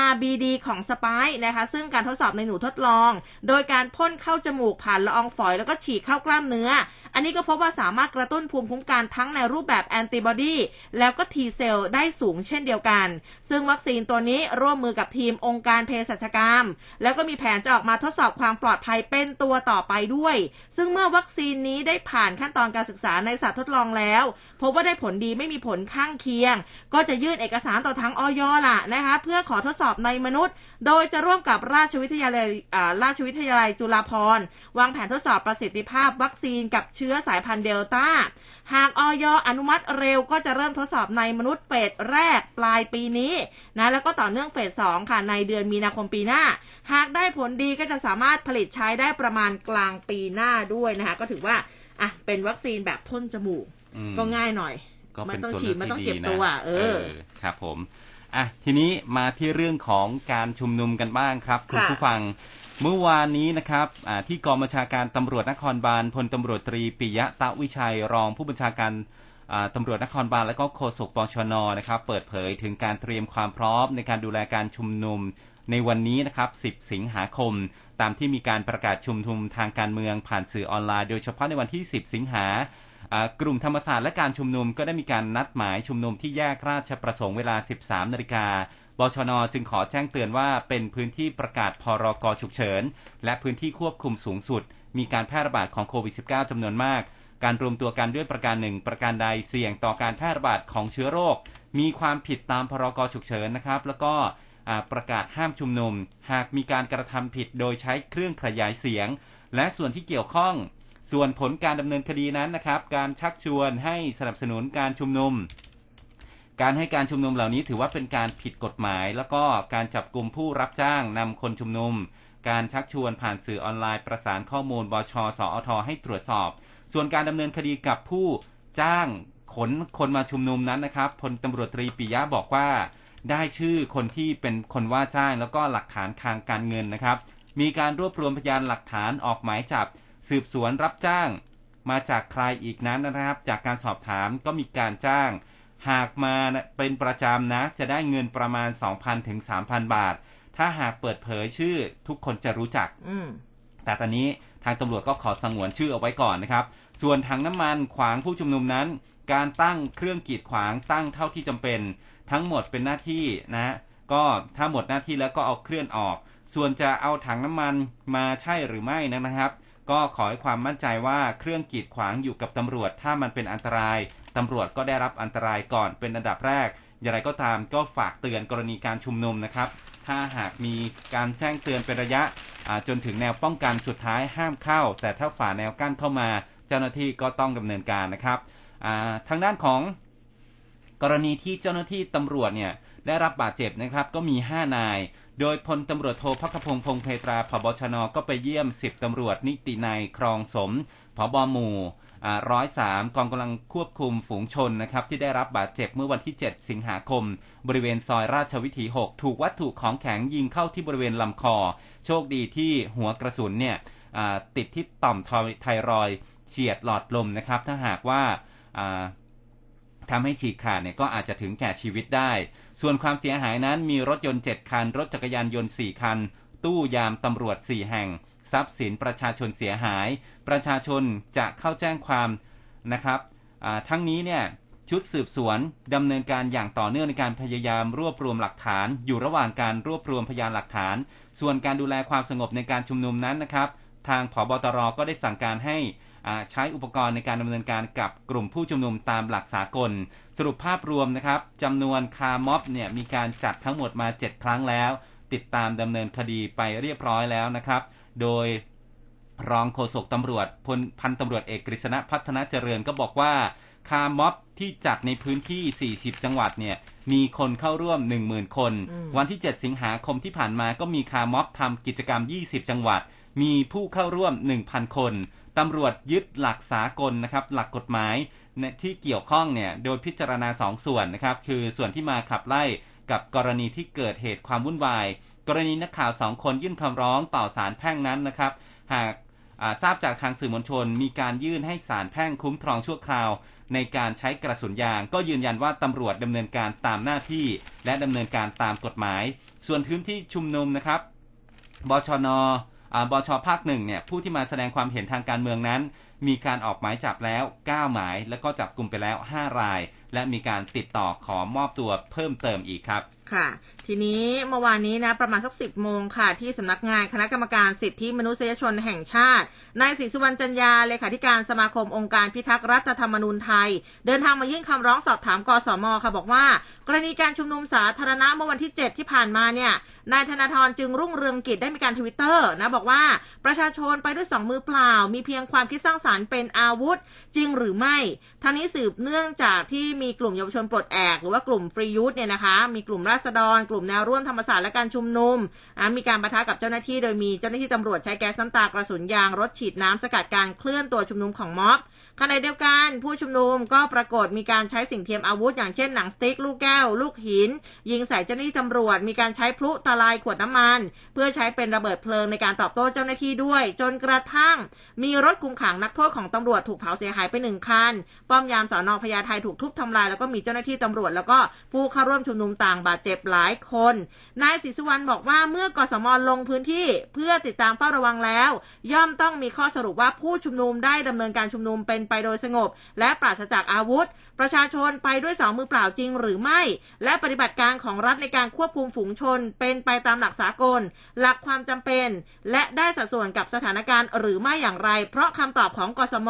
RBD ของสไปค์นะคะ ซึ่งการทดสอบในหนูทดลอง โดยการพ่นเข้าจมูกผ่านละอองฝอย แล้วก็ฉีดเข้ากล้ามเนื้อ อันนี้ก็พบว่าสามารถกระตุ้นภูมิคุ้มกันทั้งในรูปแบบแอนติบอดีแล้วก็ T เซลล์ได้สูงเช่นเดียวกัน ซึ่งวัคซีนตัวนี้ร่วมมือกับทีมองค์การเภสัชกรรม แล้วก็มีแผนจะออกมาทดสอบความปลอดภัยเป็นตัวต่อไปด้วย ซึ่งเมื่อวัคซีนนี้ได้ผ่านขั้นตอนการศึกษาในสัตว์ทดลองแล้ว พบว่าได้ผลดีไม่มีผลข้างเคียง ก็จะยื่นเอกสารต่อทางออยล่ะนะคะเพื่อขอทดสอบในมนุษย์ โดยจะร่วมกับราชวิทยาลัยอ่าราชวิทยาลัยจุฬาภรณ์วางแผนทดสอบประสิทธิภาพวัคซีนกับเชื้อสายพันธุ์เดลต้า หากออยอนุมัติเร็วก็จะเริ่มทดสอบในมนุษย์เฟสแรกปลายปีนี้นะแล้วก็ต่อเนื่องเฟสสองค่ะในเดือนมีนาคมปีหน้า หากได้ผลดีก็จะสามารถผลิตใช้ได้ประมาณกลางปีหน้าด้วยนะคะก็ถือว่าอะเป็นวัคซีนแบบพ่นจมูกอืมก็ง่ายหน่อย ก็ไม่เป็นต้องตัวฉีดเลืไม่อกต้องที่เก็บดีนะตัวเออครับผมอะทีนี้มาที่เรื่องของการชุมนุมกันบ้างครับ คุณค่ะผู้ฟังเมื่อวานนี้นะครับอ่าที่กองบัญชาการตำรวจนครบาลพลตำรวจตรีปิยะตะวิชัยรองผู้บัญชาการอ่าตำรวจนครบาลและก็โฆษกปชนนะครับเปิดเผยถึงการเตรียมความพร้อมในการดูแลการชุมนุมในวันนี้นะครับ 10 สิงหาคม ตามที่มีการประกาศชุมนุมทางการเมืองผ่านสื่อออนไลน์ โดยเฉพาะในวันที่ 10 สิงหาอ่า กลุ่มธรรมศาสตร์และการชุมนุมก็ได้มีการนัดหมายชุมนุมที่แยกราชประสงค์เวลา 13 นาฬิกาบชนจึงขอแจ้งเตือนว่าเป็นพื้นที่ประกาศพรกฉุกเฉิน และพื้นที่ควบคุมสูงสุด มีการแพร่ระบาดของโควิด -19 จำนวนมาก การรวมตัวกันด้วยประการหนึ่งประการใดเสี่ยงต่อการแพร่ระบาดของเชื้อโรค มีความผิดตามพรกฉุกเฉินนะครับ แล้วก็ประกาศห้ามชุมนุม หากมีการกระทำผิดโดยใช้เครื่องขยายเสียง และส่วนที่เกี่ยวข้อง ส่วนผลการดำเนินคดีนั้นนะครับ การชักชวนให้สนับสนุนการชุมนุม การให้การชุมนุมเหล่านี้ถือว่าเป็นการผิดกฎหมาย แล้วก็การจับกลุ่มผู้รับจ้างนำคนชุมนุม การชักชวนผ่านสื่อออนไลน์ประสานข้อมูลบชสอทให้ตรวจสอบ ส่วนการดำเนินคดีกับผู้จ้างขนคนมาชุมนุมนั้นนะครับพลตำรวจตรีปิยะบอกว่า ได้ชื่อคนที่เป็นคนว่าจ้างแล้วก็หลักฐานทางการเงินนะครับ มีการรวบรวมพยานหลักฐานออกหมายจับ สืบสวนรับจ้างมาจากใครอีกนั้นนะครับ จากการสอบถามก็มีการจ้าง หากมาเป็นประจำนะ จะได้เงินประมาณ 2,000ถึง3,000 บาท ถ้าหากเปิดเผยชื่อทุกคนจะรู้จักอืมแต่ตอนนี้ทางตำรวจก็ขอสงวนชื่อเอาไว้ก่อนนะครับ ส่วนถังน้ำมันขวางผู้ชุมนุมนั้น การตั้งเครื่องกีดขวางตั้งเท่าที่จำเป็น ทั้งหมดเป็นหน้าที่นะ ก็ถ้าหมดหน้าที่แล้วก็เอาเคลื่อนออก ส่วนจะเอาถังน้ำมันมาใช่หรือไม่นะครับ ก็ขอให้ความมั่นใจว่าเครื่องกีดขวางอยู่กับตำรวจ ถ้ามันเป็นอันตรายตำรวจก็ได้รับอันตรายก่อนเป็นอันดับแรก อย่างไรก็ตามก็ฝากเตือนกรณีการชุมนุมนะครับ ถ้าหากมีการแจ้งเตือนเป็นระยะจนถึงแนวป้องกันสุดท้ายห้ามเข้า แต่ถ้าฝ่าแนวกั้นเข้ามา เจ้าหน้าที่ก็ต้องดำเนินการนะครับทางด้านของกรณีที่เจ้าหน้าที่ตำรวจเนี่ย ได้รับบาดเจ็บนะครับก็มี 5 นาย โดยพลตำรวจโทพักพงพงเพตราผบชนก็ไปเยี่ยม 10ตำรวจนิตินายครองสมผบหมู่ร้อยสามกองกำลังควบคุมฝูงชนนะครับที่ได้รับบาดเจ็บเมื่อวันที่ 7 สิงหาคม บริเวณซอยราชวิถี 6 ถูกวัตถุของแข็งยิงเข้าที่บริเวณลำคอ โชคดีที่หัวกระสุนเนี่ยติดที่ต่อมไทรอยเฉียดหลอดลมนะครับ ถ้าหากว่า ทำให้ฉีกขาดเนี่ยก็อาจจะถึงแก่ชีวิตได้ ส่วนความเสียหายนั้นมีรถยนต์ 7 คัน รถจักรยานยนต์ 4 คัน ตู้ยามตำรวจ 4 แห่ง ทรัพย์สินประชาชนเสียหาย ประชาชนจะเข้าแจ้งความนะครับทั้งนี้เนี่ยชุดสืบสวนดำเนินการอย่างต่อเนื่องในการพยายามรวบรวมหลักฐาน อยู่ระหว่างการรวบรวมพยานหลักฐาน ส่วนการดูแลความสงบในการชุมนุมนั้นนะครับ ทางผบตรก็ได้สั่งการให้ ใช้อุปกรณ์ในการดำเนินการกับกลุ่มผู้ชุมนุมตามหลักสากล สรุปภาพรวมนะครับจำนวนคาร์ม็อบเนี่ยมีการจัดทั้งหมดมา 7 ครั้งแล้ว ติดตามดำเนินคดีไปเรียบร้อยแล้วนะครับ โดยรองโฆษกตำรวจพลพันตำรวจเอกกฤษณะพัฒนาเจริญก็บอกว่าคาร์ม็อบที่จัดในพื้นที่ 40 จังหวัดเนี่ยมีคนเข้าร่วม 10,000 คน วันที่ 7 สิงหาคมที่ผ่านมาก็มีคาร์ม็อบทำกิจกรรม 20 จังหวัด มีผู้เข้าร่วม 1,000 คน ตำรวจยึดหลักสากลนะครับ หลักกฎหมายที่เกี่ยวข้องเนี่ยโดยพิจารณาสองส่วนนะครับ คือส่วนที่มาขับไล่กับกรณีที่เกิดเหตุความวุ่นวาย กรณีนักข่าวสองคนยื่นคำร้องต่อศาลแพ่งนั้นนะครับ หากทราบจากทางสื่อมวลชน มีการยื่นให้ศาลแพ่งคุ้มครองชั่วคราว ในการใช้กระสุนยาง ก็ยืนยันว่าตำรวจดำเนินการตามหน้าที่ และดำเนินการตามกฎหมาย ส่วนพื้นที่ชุมนุมนะครับบชน บชภาคหนึ่งเนี่ยผู้ที่มาแสดงความเห็นทางการเมืองนั้น มีการออกหมายจับแล้ว 9 หมาย แล้วก็จับกลุ่มไปแล้ว 5 ราย และมีการติดต่อขอมอบตัวเพิ่มเติมอีกครับ ค่ะ ทีนี้เมื่อวานนี้นะประมาณสักสิบโมงค่ะ ที่สำนักงานคณะกรรมการสิทธิมนุษยชนแห่งชาตินายศรีสุวรรณจันยาเลขาธิการสมาคมองค์การพิทักษ์รัฐธรรมนูญไทย เดินทางมายื่นคำร้องสอบถามกสมค่ะบอกว่า กรณีการชุมนุมสาธารณะเมื่อวันที่ 7 ที่ผ่านมาเนี่ย นายธนาธรจึงรุ่งเรืองกิจได้มีการทวิตเตอร์นะบอกว่าประชาชนไปด้วยสองมือเปล่า มีเพียงความคิดสร้างสารรค์เป็นอาวุธ จริงหรือไม่ท่านี้สืบเนื่องจากที่มีกลุ่มเยาวชนปลดแอก หรือว่ากลุ่มฟรียูธเนี่ยนะคะ มีกลุ่มราษฎร กลุ่มแนวร่วมธรรมศาสตร์และการชุมนุมมีการประทะกับเจ้าหน้าที่โดยมีเจ้าหน้าที่ตำรวจใช้แก๊สน้ำตากระสุนยางรถฉีดน้ำสกัดการเคลื่อนตัวชุมนุมของม็อบ ขณะเดียวกันผู้ชุมนุมก็ปรากฏมีการใช้สิ่งเทียมอาวุธ อย่างเช่นหนังสติ๊ก ลูกแก้ว ลูกหิน ยิงใส่เจ้าหน้าที่ตำรวจ มีการใช้พลุตะลายขวดน้ำมัน เพื่อใช้เป็นระเบิดเพลิงในการตอบโต้เจ้าหน้าที่ด้วย จนกระทั่ง มีรถคุมขังนักโทษของตำรวจถูกเผาเสียหายไปหนึ่งคัน ป้อมยามสอนอพญาไทถูกทุบทำลายแล้วก็มีเจ้าหน้าที่ตำรวจ แล้วก็ผู้เข้าร่วมชุมนุมต่างบาดเจ็บหลายคนนายศรีสุวรรณบอกว่าเมื่อกสมลงพื้นที่เพื่อติดตามเฝ้าระวังแล้ว ย่อมต้องมีข้อสรุปว่าผู้ชุมนุมได้ดำเนินการชุมนุมเป็นไปโดยสงบ และปราศจากอาวุธ ประชาชนไปด้วยสองมือเปล่าจริงหรือไม่ และปฏิบัติการของรัฐในการควบคุมฝูงชน เป็นไปตามหลักสากล หลักความจำเป็น และได้สัดส่วนกับสถานการณ์หรือไม่อย่างไร เพราะคำตอบของกสม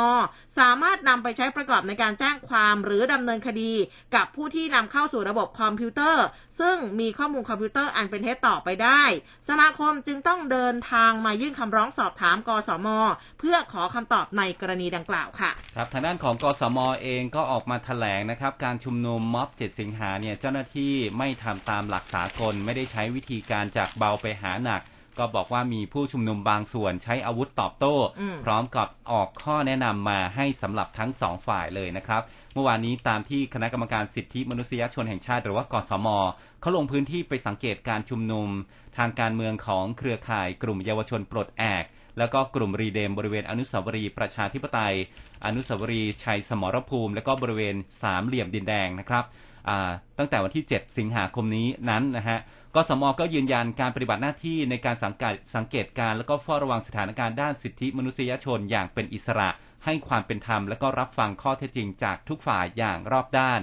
สามารถนำไปใช้ประกอบในการแจ้งความหรือดำเนินคดี กับผู้ที่นำเข้าสู่ระบบคอมพิวเตอร์ ซึ่งมีข้อมูลคอมพิวเตอร์อันเป็นเท็จต่อไปได้ สมาคมจึงต้องเดินทางมายื่นคำร้องสอบถามกสม เพื่อขอคำตอบในกรณีดังกล่าวค่ะ ครับทางด้านของกสมเองก็ออกมาแถลงนะครับ การชุมนุมม็อบ 7 สิงหาเนี่ยเจ้าหน้าที่ไม่ทำตามหลักสากล ไม่ได้ใช้วิธีการจากเบาไปหาหนัก ก็บอกว่ามีผู้ชุมนุมบางส่วนใช้อาวุธตอบโต้ พร้อมกับออกข้อแนะนำมาให้สำหรับทั้งสองฝ่ายเลยนะครับ เมื่อวานนี้ตามที่คณะกรรมการสิทธิมนุษยชนแห่งชาติ หรือว่ากสมเขาลงพื้นที่ไปสังเกตการชุมนุม ทางการเมืองของเครือข่ายกลุ่มเยาวชนปลดแอก แล้วก็กลุ่มรีเดมบริเวณอนุสาวรีย์ประชาธิปไตย อนุสาวรีย์ชัยสมรภูมิ และก็บริเวณสามเหลี่ยมดินแดงนะครับตั้งแต่วันที่ 7 สิงหาคมนี้นั้นนะฮะกสมก็ยืนยันการปฏิบัติหน้าที่ในการสังเกตสังเกตการ และก็เฝ้าระวังสถานการณ์ด้านสิทธิมนุษยชนอย่างเป็นอิสระ ให้ความเป็นธรรม และก็รับฟังข้อเท็จจริงจากทุกฝ่ายอย่างรอบด้าน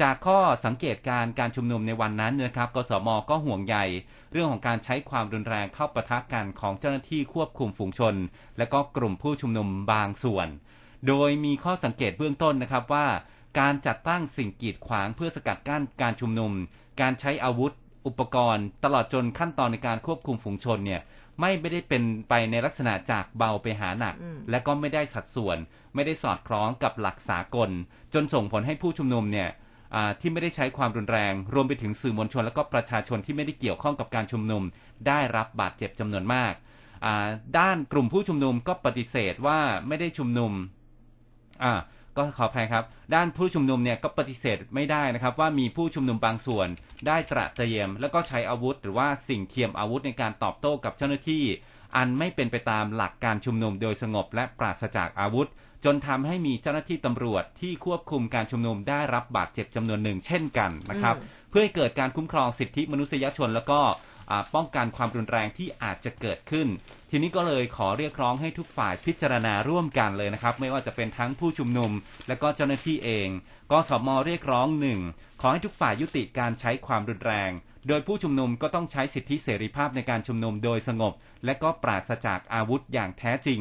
จากข้อสังเกตการการชุมนุมในวันนั้นนะครับ กสมก็ห่วงใยเรื่องของการใช้ความรุนแรงเข้าประทะกันของเจ้าหน้าที่ควบคุมฝูงชน และก็กลุ่มผู้ชุมนุมบางส่วน โดยมีข้อสังเกตเบื้องต้นนะครับว่า การจัดตั้งสิ่งกีดขวางเพื่อสกัดกั้นการชุมนุม การใช้อาวุธ อุปกรณ์ ตลอดจนขั้นตอนในการควบคุมฝูงชนเนี่ยไม่ไม่ได้เป็นไปในลักษณะจากเบาไปหาหนักอืมและก็ไม่ได้สัดส่วน ไม่ได้สอดคล้องกับหลักสากล จนส่งผลให้ผู้ชุมนุมเนี่ยอ่า ที่ไม่ได้ใช้ความรุนแรง รวมไปถึงสื่อมวลชนและก็ประชาชนที่ไม่ได้เกี่ยวข้องกับการชุมนุม ได้รับบาดเจ็บจำนวนมาก ด้านกลุ่มผู้ชุมนุมก็ปฏิเสธว่าไม่ได้ชุมนุมอ่าก็ขออภัยครับ ด้านผู้ชุมนุมเนี่ยก็ปฏิเสธไม่ได้นะครับ ว่ามีผู้ชุมนุมบางส่วน ได้ตระเตรียม แล้วก็ใช้อาวุธ หรือว่าสิ่งเทียมอาวุธในการตอบโต้กับเจ้าหน้าที่ อันไม่เป็นไปตามหลักการชุมนุมโดยสงบและปราศจากอาวุธ จนทำให้มีเจ้าหน้าที่ตำรวจที่ควบคุมการชุมนุมได้รับบาดเจ็บจำนวนหนึ่งเช่นกันนะครับอืมเพื่อให้เกิดการคุ้มครองสิทธิมนุษยชนแล้วก็อ่าป้องกันความรุนแรงที่อาจจะเกิดขึ้น ทีนี้ก็เลยขอเรียกร้องให้ทุกฝ่ายพิจารณาร่วมกันเลยนะครับ ไม่ว่าจะเป็นทั้งผู้ชุมนุม และก็เจ้าหน้าที่เองกสมเรียกร้องหนึ่งขอให้ทุกฝ่ายยุติการใช้ความรุนแรง โดยผู้ชุมนุมก็ต้องใช้สิทธิเสรีภาพในการชุมนุมโดยสงบ และก็ปราศจากอาวุธอย่างแท้จริง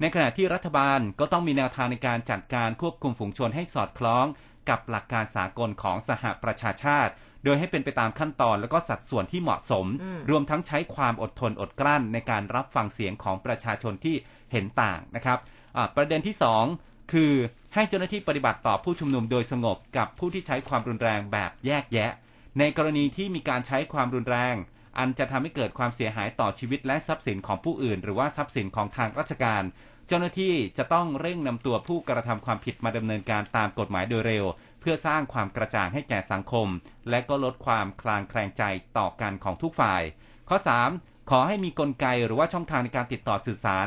ในขณะที่รัฐบาลก็ต้องมีแนวทางในการจัดการควบคุมฝูงชนให้สอดคล้องกับหลักการสากลของสหประชาชาติ โดยให้เป็นไปตามขั้นตอนและก็สัดส่วนที่เหมาะสมอืมรวมทั้งใช้ความอดทนอดกลั้นในการรับฟังเสียงของประชาชนที่เห็นต่างนะครับอ่าประเด็นที่สองคือให้เจ้าหน้าที่ปฏิบัติต่อผู้ชุมนุมโดยสงบกับผู้ที่ใช้ความรุนแรงแบบแยกแยะ ในกรณีที่มีการใช้ความรุนแรง อันจะทำให้เกิดความเสียหายต่อชีวิตและทรัพย์สินของผู้อื่น หรือว่าทรัพย์สินของทางราชการ เจ้าหน้าที่จะต้องเร่งนำตัวผู้กระทำความผิดมาดำเนินการตามกฎหมายโดยเร็ว เพื่อสร้างความกระจ่างให้แก่สังคม และก็ลดความคลางแคลงใจต่อกันของทุกฝ่าย ข้อ 3 ขอให้มีกลไกหรือว่าช่องทางในการติดต่อสื่อสาร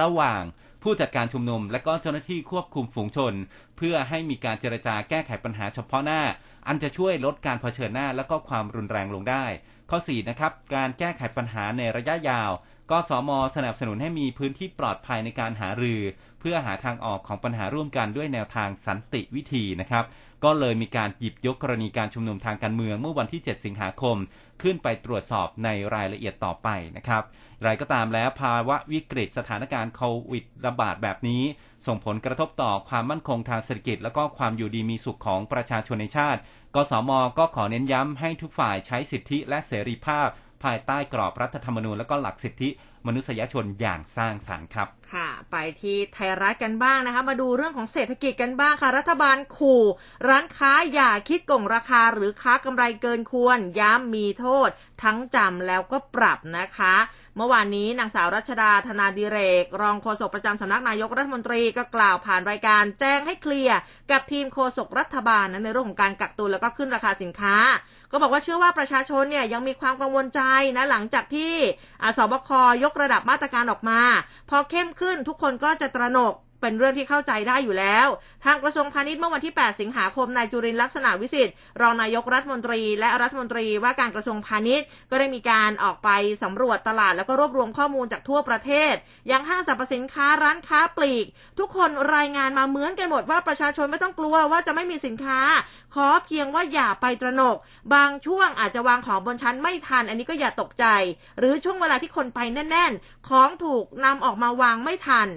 ระหว่างผู้จัดการชุมนุมและก็เจ้าหน้าที่ควบคุมฝูงชน เพื่อให้มีการเจรจาแก้ไขปัญหาเฉพาะหน้า อันจะช่วยลดการเผชิญหน้าและก็ความรุนแรงลงได้ ข้อ 4 นะครับ การแก้ไขปัญหาในระยะยาวกสมสนับสนุนให้มีพื้นที่ปลอดภัยในการหารือ เพื่อหาทางออกของปัญหาร่วมกันด้วยแนวทางสันติวิธีนะครับ ก็เลยมีการหยิบยกกรณีการชุมนุมทางการเมืองเมื่อวันที่ 7 สิงหาคม ขึ้นไปตรวจสอบในรายละเอียดต่อไปนะครับไรก็ตามแล้วภาวะวิกฤตสถานการณ์โควิดระบาดแบบนี้ ส่งผลกระทบต่อความมั่นคงทางเศรษฐกิจ และก็ความอยู่ดีมีสุขของประชาชนในชาติ กสมก็ขอเน้นย้ำให้ทุกฝ่ายใช้สิทธิและเสรีภาพ ภายใต้กรอบรัฐธรรมนูญและก็หลักสิทธิมนุษยชนอย่างสร้างสรรค์ครับ ค่ะ ไปที่ไทยรัฐกันบ้างนะคะ มาดูเรื่องของเศรษฐกิจกันบ้างค่ะ รัฐบาลขู่ ร้านค้าอย่าคิดโกงราคาหรือค้ากำไรเกินควร ย้ำมีโทษ ทั้งจำแล้วก็ปรับนะคะ เมื่อวานนี้นางสาวรัชดาธนาดิเรก รองโฆษกประจำสำนักนายกรัฐมนตรีก็กล่าวผ่านรายการแจ้งให้เคลียร์กับทีมโฆษกรัฐบาลนะในเรื่องของการกักตุนแล้วก็ขึ้นราคาสินค้า ก็บอกว่าเชื่อว่าประชาชนเนี่ยยังมีความกังวลใจนะหลังจากที่อาสบคยกระดับมาตรการออกมา พอเข้มขึ้นทุกคนก็จะตระหนก เป็นเรื่องที่เข้าใจได้อยู่แล้ว ทางกระทรวงพาณิชย์เมื่อวันที่ 8 สิงหาคม นายจุรินทร์ลักษณะวิสิทธิ์รองนายกรัฐมนตรี และรัฐมนตรีว่าการกระทรวงพาณิชย์ ก็ได้มีการออกไปสำรวจตลาดแล้วก็รวบรวมข้อมูลจากทั่วประเทศ อย่างห้างสรรพสินค้าร้านค้าปลีก ทุกคนรายงานมาเหมือนกันหมดว่าประชาชนไม่ต้องกลัวว่าจะไม่มีสินค้า ขอเพียงว่าอย่าไปตระหนก บางช่วงอาจจะวางของบนชั้นไม่ทัน อันนี้ก็อย่าตกใจ หรือช่วงเวลาที่คนไปแน่น ๆ ของถูกนำออกมาวางไม่ทัน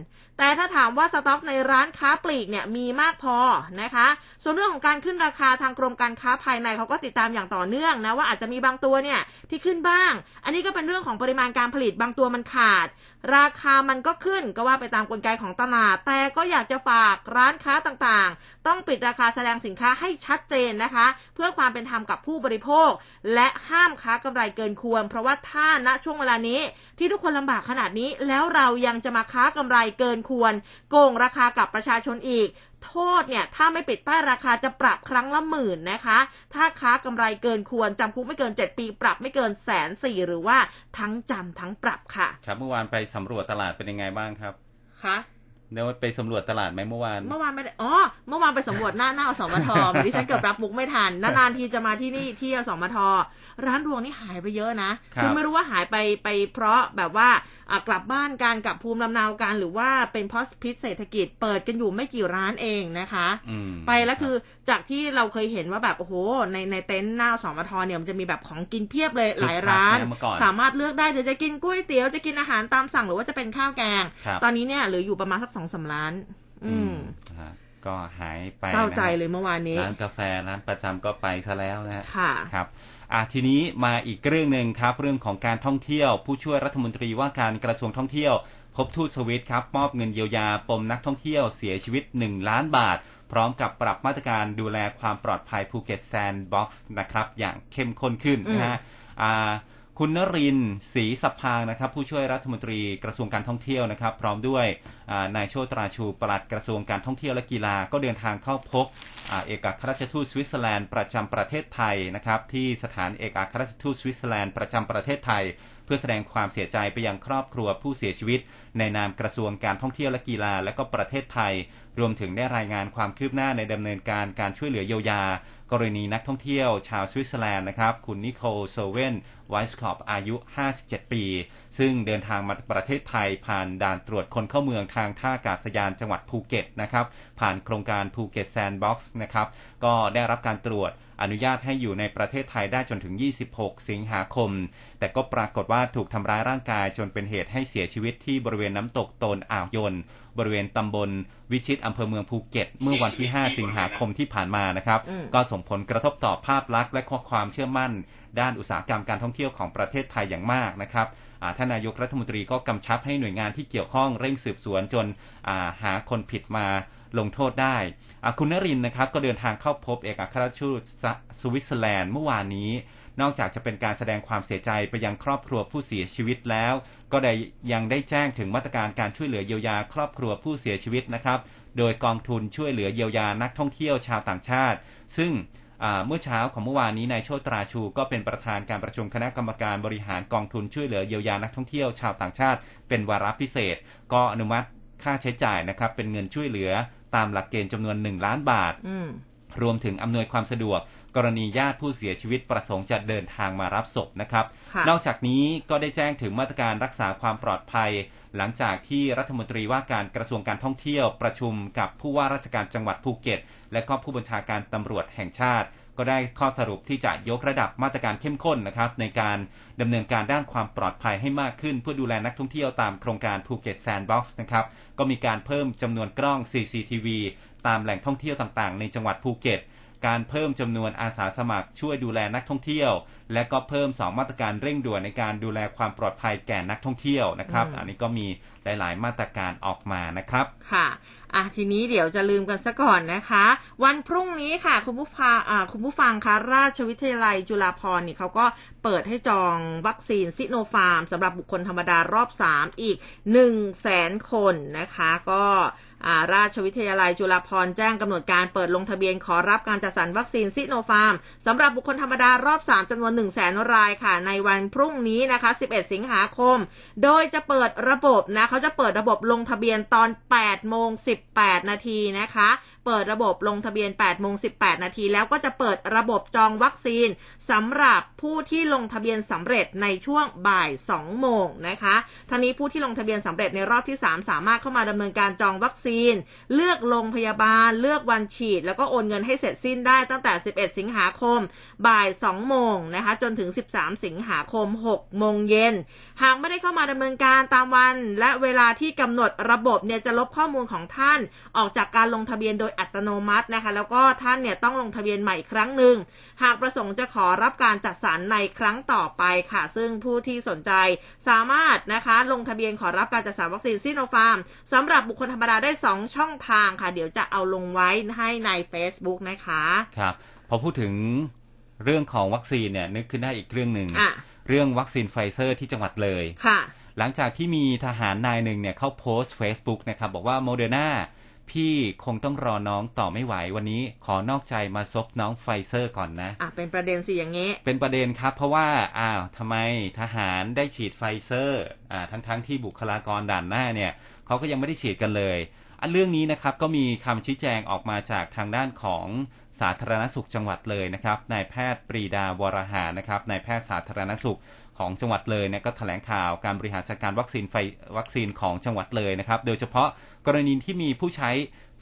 แต่ถ้าถามว่าสต็อกในร้านค้าปลีกเนี่ยมีมากพอนะคะ ส่วนเรื่องของการขึ้นราคาทางกรมการค้าภายในเขาก็ติดตามอย่างต่อเนื่องนะว่าอาจจะมีบางตัวเนี่ยที่ขึ้นบ้าง อันนี้ก็เป็นเรื่องของปริมาณการผลิตบางตัวมันขาด ราคามันก็ขึ้นก็ว่าไปตามกลไกของตลาด แต่ก็อยากจะฝากร้านค้าต่างๆ ต้องปิดราคาแสดงสินค้าให้ชัดเจนนะคะ เพื่อความเป็นธรรมกับผู้บริโภค และห้ามค้ากำไรเกินควร เพราะว่าถ้าณช่วงเวลานี้ที่ทุกคนลำบากขนาดนี้ แล้วเรายังจะมาค้ากำไรเกินควร โกงราคากับประชาชนอีก โทษเนี่ย ถ้าไม่ปิดป้ายราคาจะปรับครั้งละหมื่นนะคะ ถ้าค้ากำไรเกินควรจำคุกไม่เกิน 7 ปี ปรับไม่เกินแสนสี่หรือว่าทั้งจำทั้งปรับค่ะ ครับเมื่อวานไปสำรวจตลาดเป็นยังไงบ้างครับค่ะ เดี๋ยวไปสำรวจตลาดไหมเมื่อวาน เมื่อวานไม่ได้อ๋อ เมื่อวานไปสำรวจหน้าหน้าอสมทดิฉันเกือบรับมุกไม่ทัน นานๆทีจะมาที่นี่ที่อสมทร้านรวงนี่หายไปเยอะนะครับอไม่รู้ว่าหายไปไปเพราะแบบว่าอะกลับบ้านการกลับภูมิลำเนากันหรือว่าเป็นเพราะพิษเศรษฐกิจเปิดกันอยู่ไม่กี่ร้านเองนะคะอืมไปแล้วคือจากที่เราเคยเห็นว่าแบบโอ้โห ในในเต็นท์หน้าสมทเนี่ยมันจะมีแบบของกินเพียบเลยหลายร้านคึกคักนะเมื่อก่อนสามารถเลือกได้จะจะกินก๋วยเตี๋ยวจะกินอาหารตามสั่งหรือว่าจะเป็นข้าวแกงครับตอนนี้เนี่ยเหลืออยู่ประมาณสักสองสามร้าน อืมนะฮะก็หายไปเศร้าใจนะฮะเลยเมื่อวานนี้ร้านกาแฟร้านประจำก็ไปซะแล้วนะฮะค่ะครับอะทีนี้มาอีกเรื่องหนึ่งครับ เรื่องของการท่องเที่ยว ผู้ช่วยรัฐมนตรีว่าการกระทรวงท่องเที่ยวพบทูตสวิตครับ มอบเงินเยียวยาปมนักท่องเที่ยวเสียชีวิต 1 ล้านบาท พร้อมกับปรับมาตรการดูแลความปลอดภัยภูเก็ตแซนด์บ็อกซ์นะครับ อย่างเข้มข้นขึ้นนะฮะอ่าคุณนรินทร์ศรีสัพพางนะครับ ผู้ช่วยรัฐมนตรีกระทรวงการท่องเที่ยวนะครับ พร้อมด้วยอ่านายโชติตราชูปลัดกระทรวงการท่องเที่ยวและกีฬาก็เดินทางเข้าพบอ่าเอกอัครราชทูตสวิตเซอร์แลนด์ประจำประเทศไทยนะครับ ที่สถานเอกอัครราชทูตสวิตเซอร์แลนด์ประจำประเทศไทยเพื่อแสดงความเสียใจไปยังครอบครัวผู้เสียชีวิต ในนามกระทรวงการท่องเที่ยวและกีฬาและก็ประเทศไทย รวมถึงได้รายงานความคืบหน้าในดำเนินการการช่วยเหลือเยียวยา กรณีนักท่องเที่ยว ชาวสวิตเซอร์แลนด์นะครับ คุณนิโคลโซเวนไวส์คอปอายุ 57 ปี ซึ่งเดินทางมาประเทศไทยผ่านด่านตรวจคนเข้าเมืองทางท่าอากาศยานจังหวัดภูเก็ตนะครับ ผ่านโครงการภูเก็ตแซนด์บ็อกซ์นะครับ ก็ได้รับการตรวจ อนุญาตให้อยู่ในประเทศไทยได้จนถึง 26 สิงหาคม แต่ก็ปรากฏว่าถูกทำร้ายร่างกายจนเป็นเหตุให้เสียชีวิตที่บริเวณน้ำตกโตนอ่าวยนบริเวณตำบลวิชิตอำเภอเมืองภูเก็ต เมื่อวันที่ 5 สิงหาคมที่ผ่านมานะครับอืมก็ส่งผลกระทบต่อภาพลักษณ์และความเชื่อมั่น ด้านอุตสาหกรรมการท่องเที่ยวของประเทศไทยอย่างมากนะครับอ่าท่านนายกรัฐมนตรีก็กำชับให้หน่วยงานที่เกี่ยวข้องเร่งสืบสวนจนอ่าหาคนผิดมา ลงโทษได้คุณนรินทร์นะครับก็เดินทางเข้าพบเอกอัครราชทูตสสวิตเซอร์แลนด์เมื่อวานนี้ นอกจากจะเป็นการแสดงความเสียใจไปยังครอบครัวผู้เสียชีวิตแล้ว ก็ได้ยังได้แจ้งถึงมาตรการการช่วยเหลือเยียวยาครอบครัวผู้เสียชีวิตนะครับ โดยกองทุนช่วยเหลือเยียวยานักท่องเที่ยวชาวต่างชาติ ซึ่งเมื่อเช้าของเมื่อวานนี้นายโชตราชูก็เป็นประธานการประชุมคณะกรรมการบริหารกองทุนช่วยเหลือเยียวยานักท่องเที่ยวชาวต่างชาติ เป็นวาระพิเศษ ก็อนุมัติค่าใช้จ่ายนะครับเป็นเงินช่วยเหลือ ตามหลักเกณฑ์จำนวน1ล้านบาทอืมรวมถึงอำนวยความสะดวก กรณีญาติผู้เสียชีวิตประสงค์จะเดินทางมารับศพนะครับค่ะนอกจากนี้ก็ได้แจ้งถึงมาตรการรักษาความปลอดภัย หลังจากที่รัฐมนตรีว่าการกระทรวงการท่องเที่ยวประชุมกับผู้ว่าราชการจังหวัดภูเก็ต และก็ผู้บัญชาการตำรวจแห่งชาติ ก็ได้ข้อสรุปที่จะยกระดับมาตรการเข้มข้นนะครับในการดำเนินการด้านความปลอดภัยให้มากขึ้น เพื่อดูแลนักท่องเที่ยวตามโครงการภูเก็ตแซนด์บ็อกซ์นะครับก็มีการเพิ่มจำนวนกล้อง CCTV ตามแหล่งท่องเที่ยวต่างๆ ในจังหวัดภูเก็ต การเพิ่มจำนวนอาสาสมัครช่วยดูแลนักท่องเที่ยว และก็เพิ่ม 2 มาตรการเร่งด่วนในการดูแลความปลอดภัยแก่นักท่องเที่ยวนะครับ อันนี้ก็มี หลายๆ มาตรการออกมานะครับค่ะอะทีนี้เดี๋ยวจะลืมกันซะก่อนนะคะ วันพรุ่งนี้ค่ะคุณผู้ฟังอ่าคุณผู้ฟังคะราชวิทยาลัยจุฬาภรณ์นี่เขาก็ เปิดให้จองวัคซีนซิโนฟาร์มสำหรับบุคคลธรรมดารอบ 3 อีก 1 0 0 0 0แสนคนนะคะ ก็ราชวิทยาลัยจุฬาภรณ์แจ้งกำหนดการเปิดลงทะเบียนขอรับการจัดสรรวัคซีนซิโนฟาร์มสำหรับบุคคลธรรมดารอบ 3จำนวน 1 0 0 0 0แสนรายค่ะ ในวันพรุ่งนี้นะคะ 11 สิงหาคม โดยจะเปิดระบบนะเขาจะเปิดระบบลงทะเบียนตอน 8 โมง 18 นาทีนะคะ เปิดระบบลงทะเบียน8โมง18 นาที แล้วก็จะเปิดระบบจองวัคซีนสำหรับผู้ที่ลงทะเบียนสำเร็จในช่วงบ่าย 2 โมงนะคะท่านี้ผู้ที่ลงทะเบียนสำเร็จในรอบที่ 3 สามารถเข้ามาดำเนินการจองวัคซีน เลือกโรงพยาบาล เลือกวันฉีด แล้วก็โอนเงินให้เสร็จสิ้นได้ตั้งแต่ 11 สิงหาคม บ่าย 2 โมงนะคะจนถึง 13 สิงหาคม 6 โมงเย็น หากไม่ได้เข้ามาดำเนินการตามวัน และเวลาที่กำหนดระบบเนี่ยจะลบข้อมูลของท่าน ออกจากการลงทะเบียนโดยอัตโนมัตินะคะ แล้วก็ท่านเนี่ยต้องลงทะเบียนใหม่อีกครั้งหนึ่ง หากประสงค์จะขอรับการจัดสรรในครั้งต่อไปค่ะ ซึ่งผู้ที่สนใจสามารถนะคะลงทะเบียนขอรับการจัดสรรวัคซีนซิโนฟาร์มสำหรับบุคคลธรรมดาได้ 2 ช่องทางค่ะ เดี๋ยวจะเอาลงไว้ให้ใน Facebook นะคะครับพอพูดถึงเรื่องของวัคซีนเนี่ยนึกขึ้นได้อีกเรื่องหนึ่งอะเรื่องวัคซีนไฟเซอร์ที่จังหวัดเลยค่ะ หลังจากที่มีทหารนายหนึ่งเนี่ยเขาโพสต์ Facebook นะครับบอกว่าโมเดอร์นา พี่คงต้องรอน้องต่อไม่ไหววันนี้ ขอนอกใจมาซบน้องไฟเซอร์ก่อนนะอะเป็นประเด็นสิอย่างนี้ เป็นประเด็นครับ เพราะว่าอ้าวทำไมทหารได้ฉีดไฟเซอร์อ่าทั้งๆทที่บุคลากรด่านหน้าเนี่ยเขาก็ยังไม่ได้ฉีดกันเลย อันเรื่องนี้นะครับก็มีคำชี้แจงออกมาจากทางด้านของสาธารณสุขจังหวัดเลยนะครับนายแพทย์ปรีดาวรหานะครับนายแพทย์สาธารณสุขของจังหวัดเลยเนี่ยก็แถลงข่าวการบริหารจัดการวัคซีนไฟวัคซีนของจังหวัดเลยนะครับ โดยเฉพาะ กรณีที่มีผู้ใช้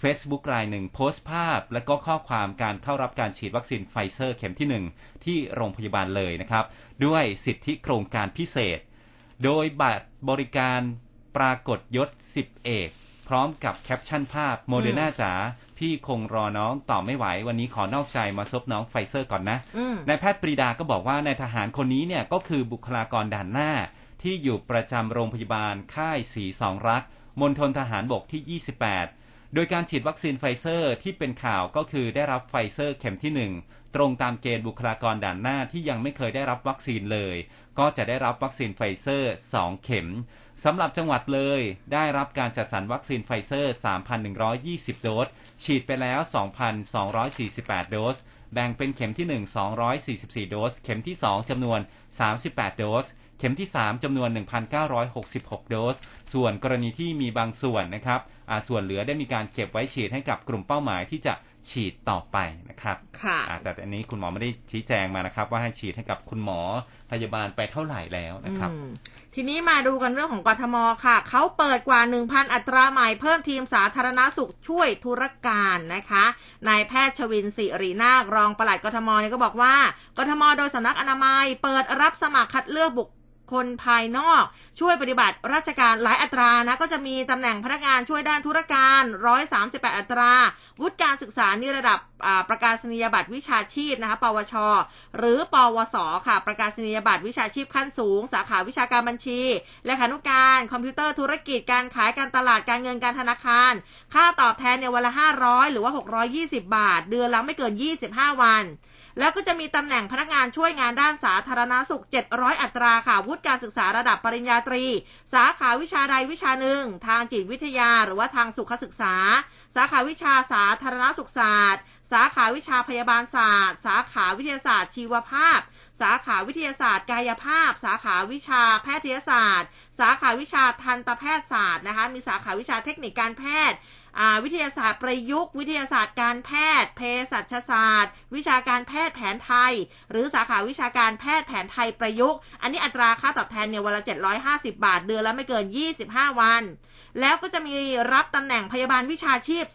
Facebook รายหนึ่งโพสต์ภาพ และก็ข้อความการเข้ารับการฉีดวัคซีนไฟเซอร์เข็มที่ 1 ที่โรงพยาบาลเลยนะครับ ด้วยสิทธิโครงการพิเศษ โดยบัตรบริการปรากฏยศ สิบเอก พร้อมกับแคปชั่นภาพโมเดอร์นาจ๋าพี่คงรอน้องต่อไม่ไหว วันนี้ขอนอกใจมาซบน้องไฟเซอร์ก่อนนะอืมนายแพทย์ปรีดาก็บอกว่านายทหารคนนี้เนี่ยก็คือบุคลากรด่านหน้า ที่อยู่ประจำโรงพยาบาลค่ายสีสองรัก มณฑลทหารบกที่ 28 โดยการฉีดวัคซีนไฟเซอร์ที่เป็นข่าวก็คือได้รับไฟเซอร์เข็มที่ 1 ตรงตามเกณฑ์บุคลากรด่านหน้าที่ยังไม่เคยได้รับวัคซีนเลย ก็จะได้รับวัคซีนไฟเซอร์ 2 เข็มสำหรับจังหวัดเลย ได้รับการจัดสรรวัคซีนไฟเซอร์ 3,120 โดส ฉีดไปแล้ว 2,248 โดส แบ่งเป็นเข็มที่ 1 244 โดส เข็มที่ 2จำนวน 38 โดส เข็มที่ 3จำนวน 1,966 โดส ส่วนกรณีที่มีบางส่วนนะครับอ่าส่วนเหลือได้มีการเก็บไว้ฉีดให้กับกลุ่มเป้าหมายที่จะฉีดต่อไปนะครับ ค่ะอ่าแต่อันนี้คุณหมอไม่ได้ชี้แจงมานะครับ ว่าให้ฉีดให้กับคุณหมอพยาบาลไปเท่าไหร่แล้วนะครับอืมทีนี้มาดูกันเรื่องของกทมค่ะ เขาเปิดกว่า 1,000 อัตราใหม่เพิ่มทีมสาธารณสุขช่วยธุรการนะคะ นายแพทย์ชวินศิรินาครองปลัดกทมเนี่ยก็บอกว่ากทมโดยสำนักอนามัย เปิดรับสมัครคัดเลือกบุค คลภายนอก ช่วยปฏิบัติราชการหลายอัตรานะก็จะมีตำแหน่งพนักงานช่วยด้านธุรการ 138 อัตรา วุฒิการศึกษานี่ระดับประกาศนียบัตรวิชาชีพนะคะ ปวช หรือปวส ค่ะ ประกาศนียบัตรวิชาชีพขั้นสูง สาขาวิชาการบัญชีเลขานุการ คอมพิวเตอร์ธุรกิจการขายการตลาดการเงินการธนาคาร ค่าตอบแทนเนี่ยวันละ 500 หรือว่า 620 บาท เดือนละไม่เกิน 25 วัน แล้วก็จะมีตำแหน่งพนักงานช่วยงานด้านสาธารณสุข 700 อัตราค่ะ วุฒิการศึกษาระดับปริญญาตรี สาขาวิชาใดวิชาหนึ่ง ทางจิตวิทยาหรือว่าทางสุขศึกษา สาขาวิชาสาธารณสุขศาสตร์ สาขาวิชาพยาบาลศาสตร์ สาขาวิทยาศาสตร์ชีวภาพ สาขาวิทยาศาสตร์กายภาพ สาขาวิชาแพทยศาสตร์ สาขาวิชาทันตแพทยศาสตร์นะคะ มีสาขาวิชาเทคนิคการแพทย์ วิทยาศาสตร์ประยุกต์ วิทยาศาสตร์การแพทย์เภสัชศาสตร์ วิชาการแพทย์แผนไทย หรือสาขาวิชาการแพทย์แผนไทยประยุกต์ อันนี้อัตราค่าตอบแทนเนี่ยวันละ 750 บาท เดือนละไม่เกิน 25 วัน แล้วก็จะมีรับตำแหน่งพยาบาลวิชาชีพ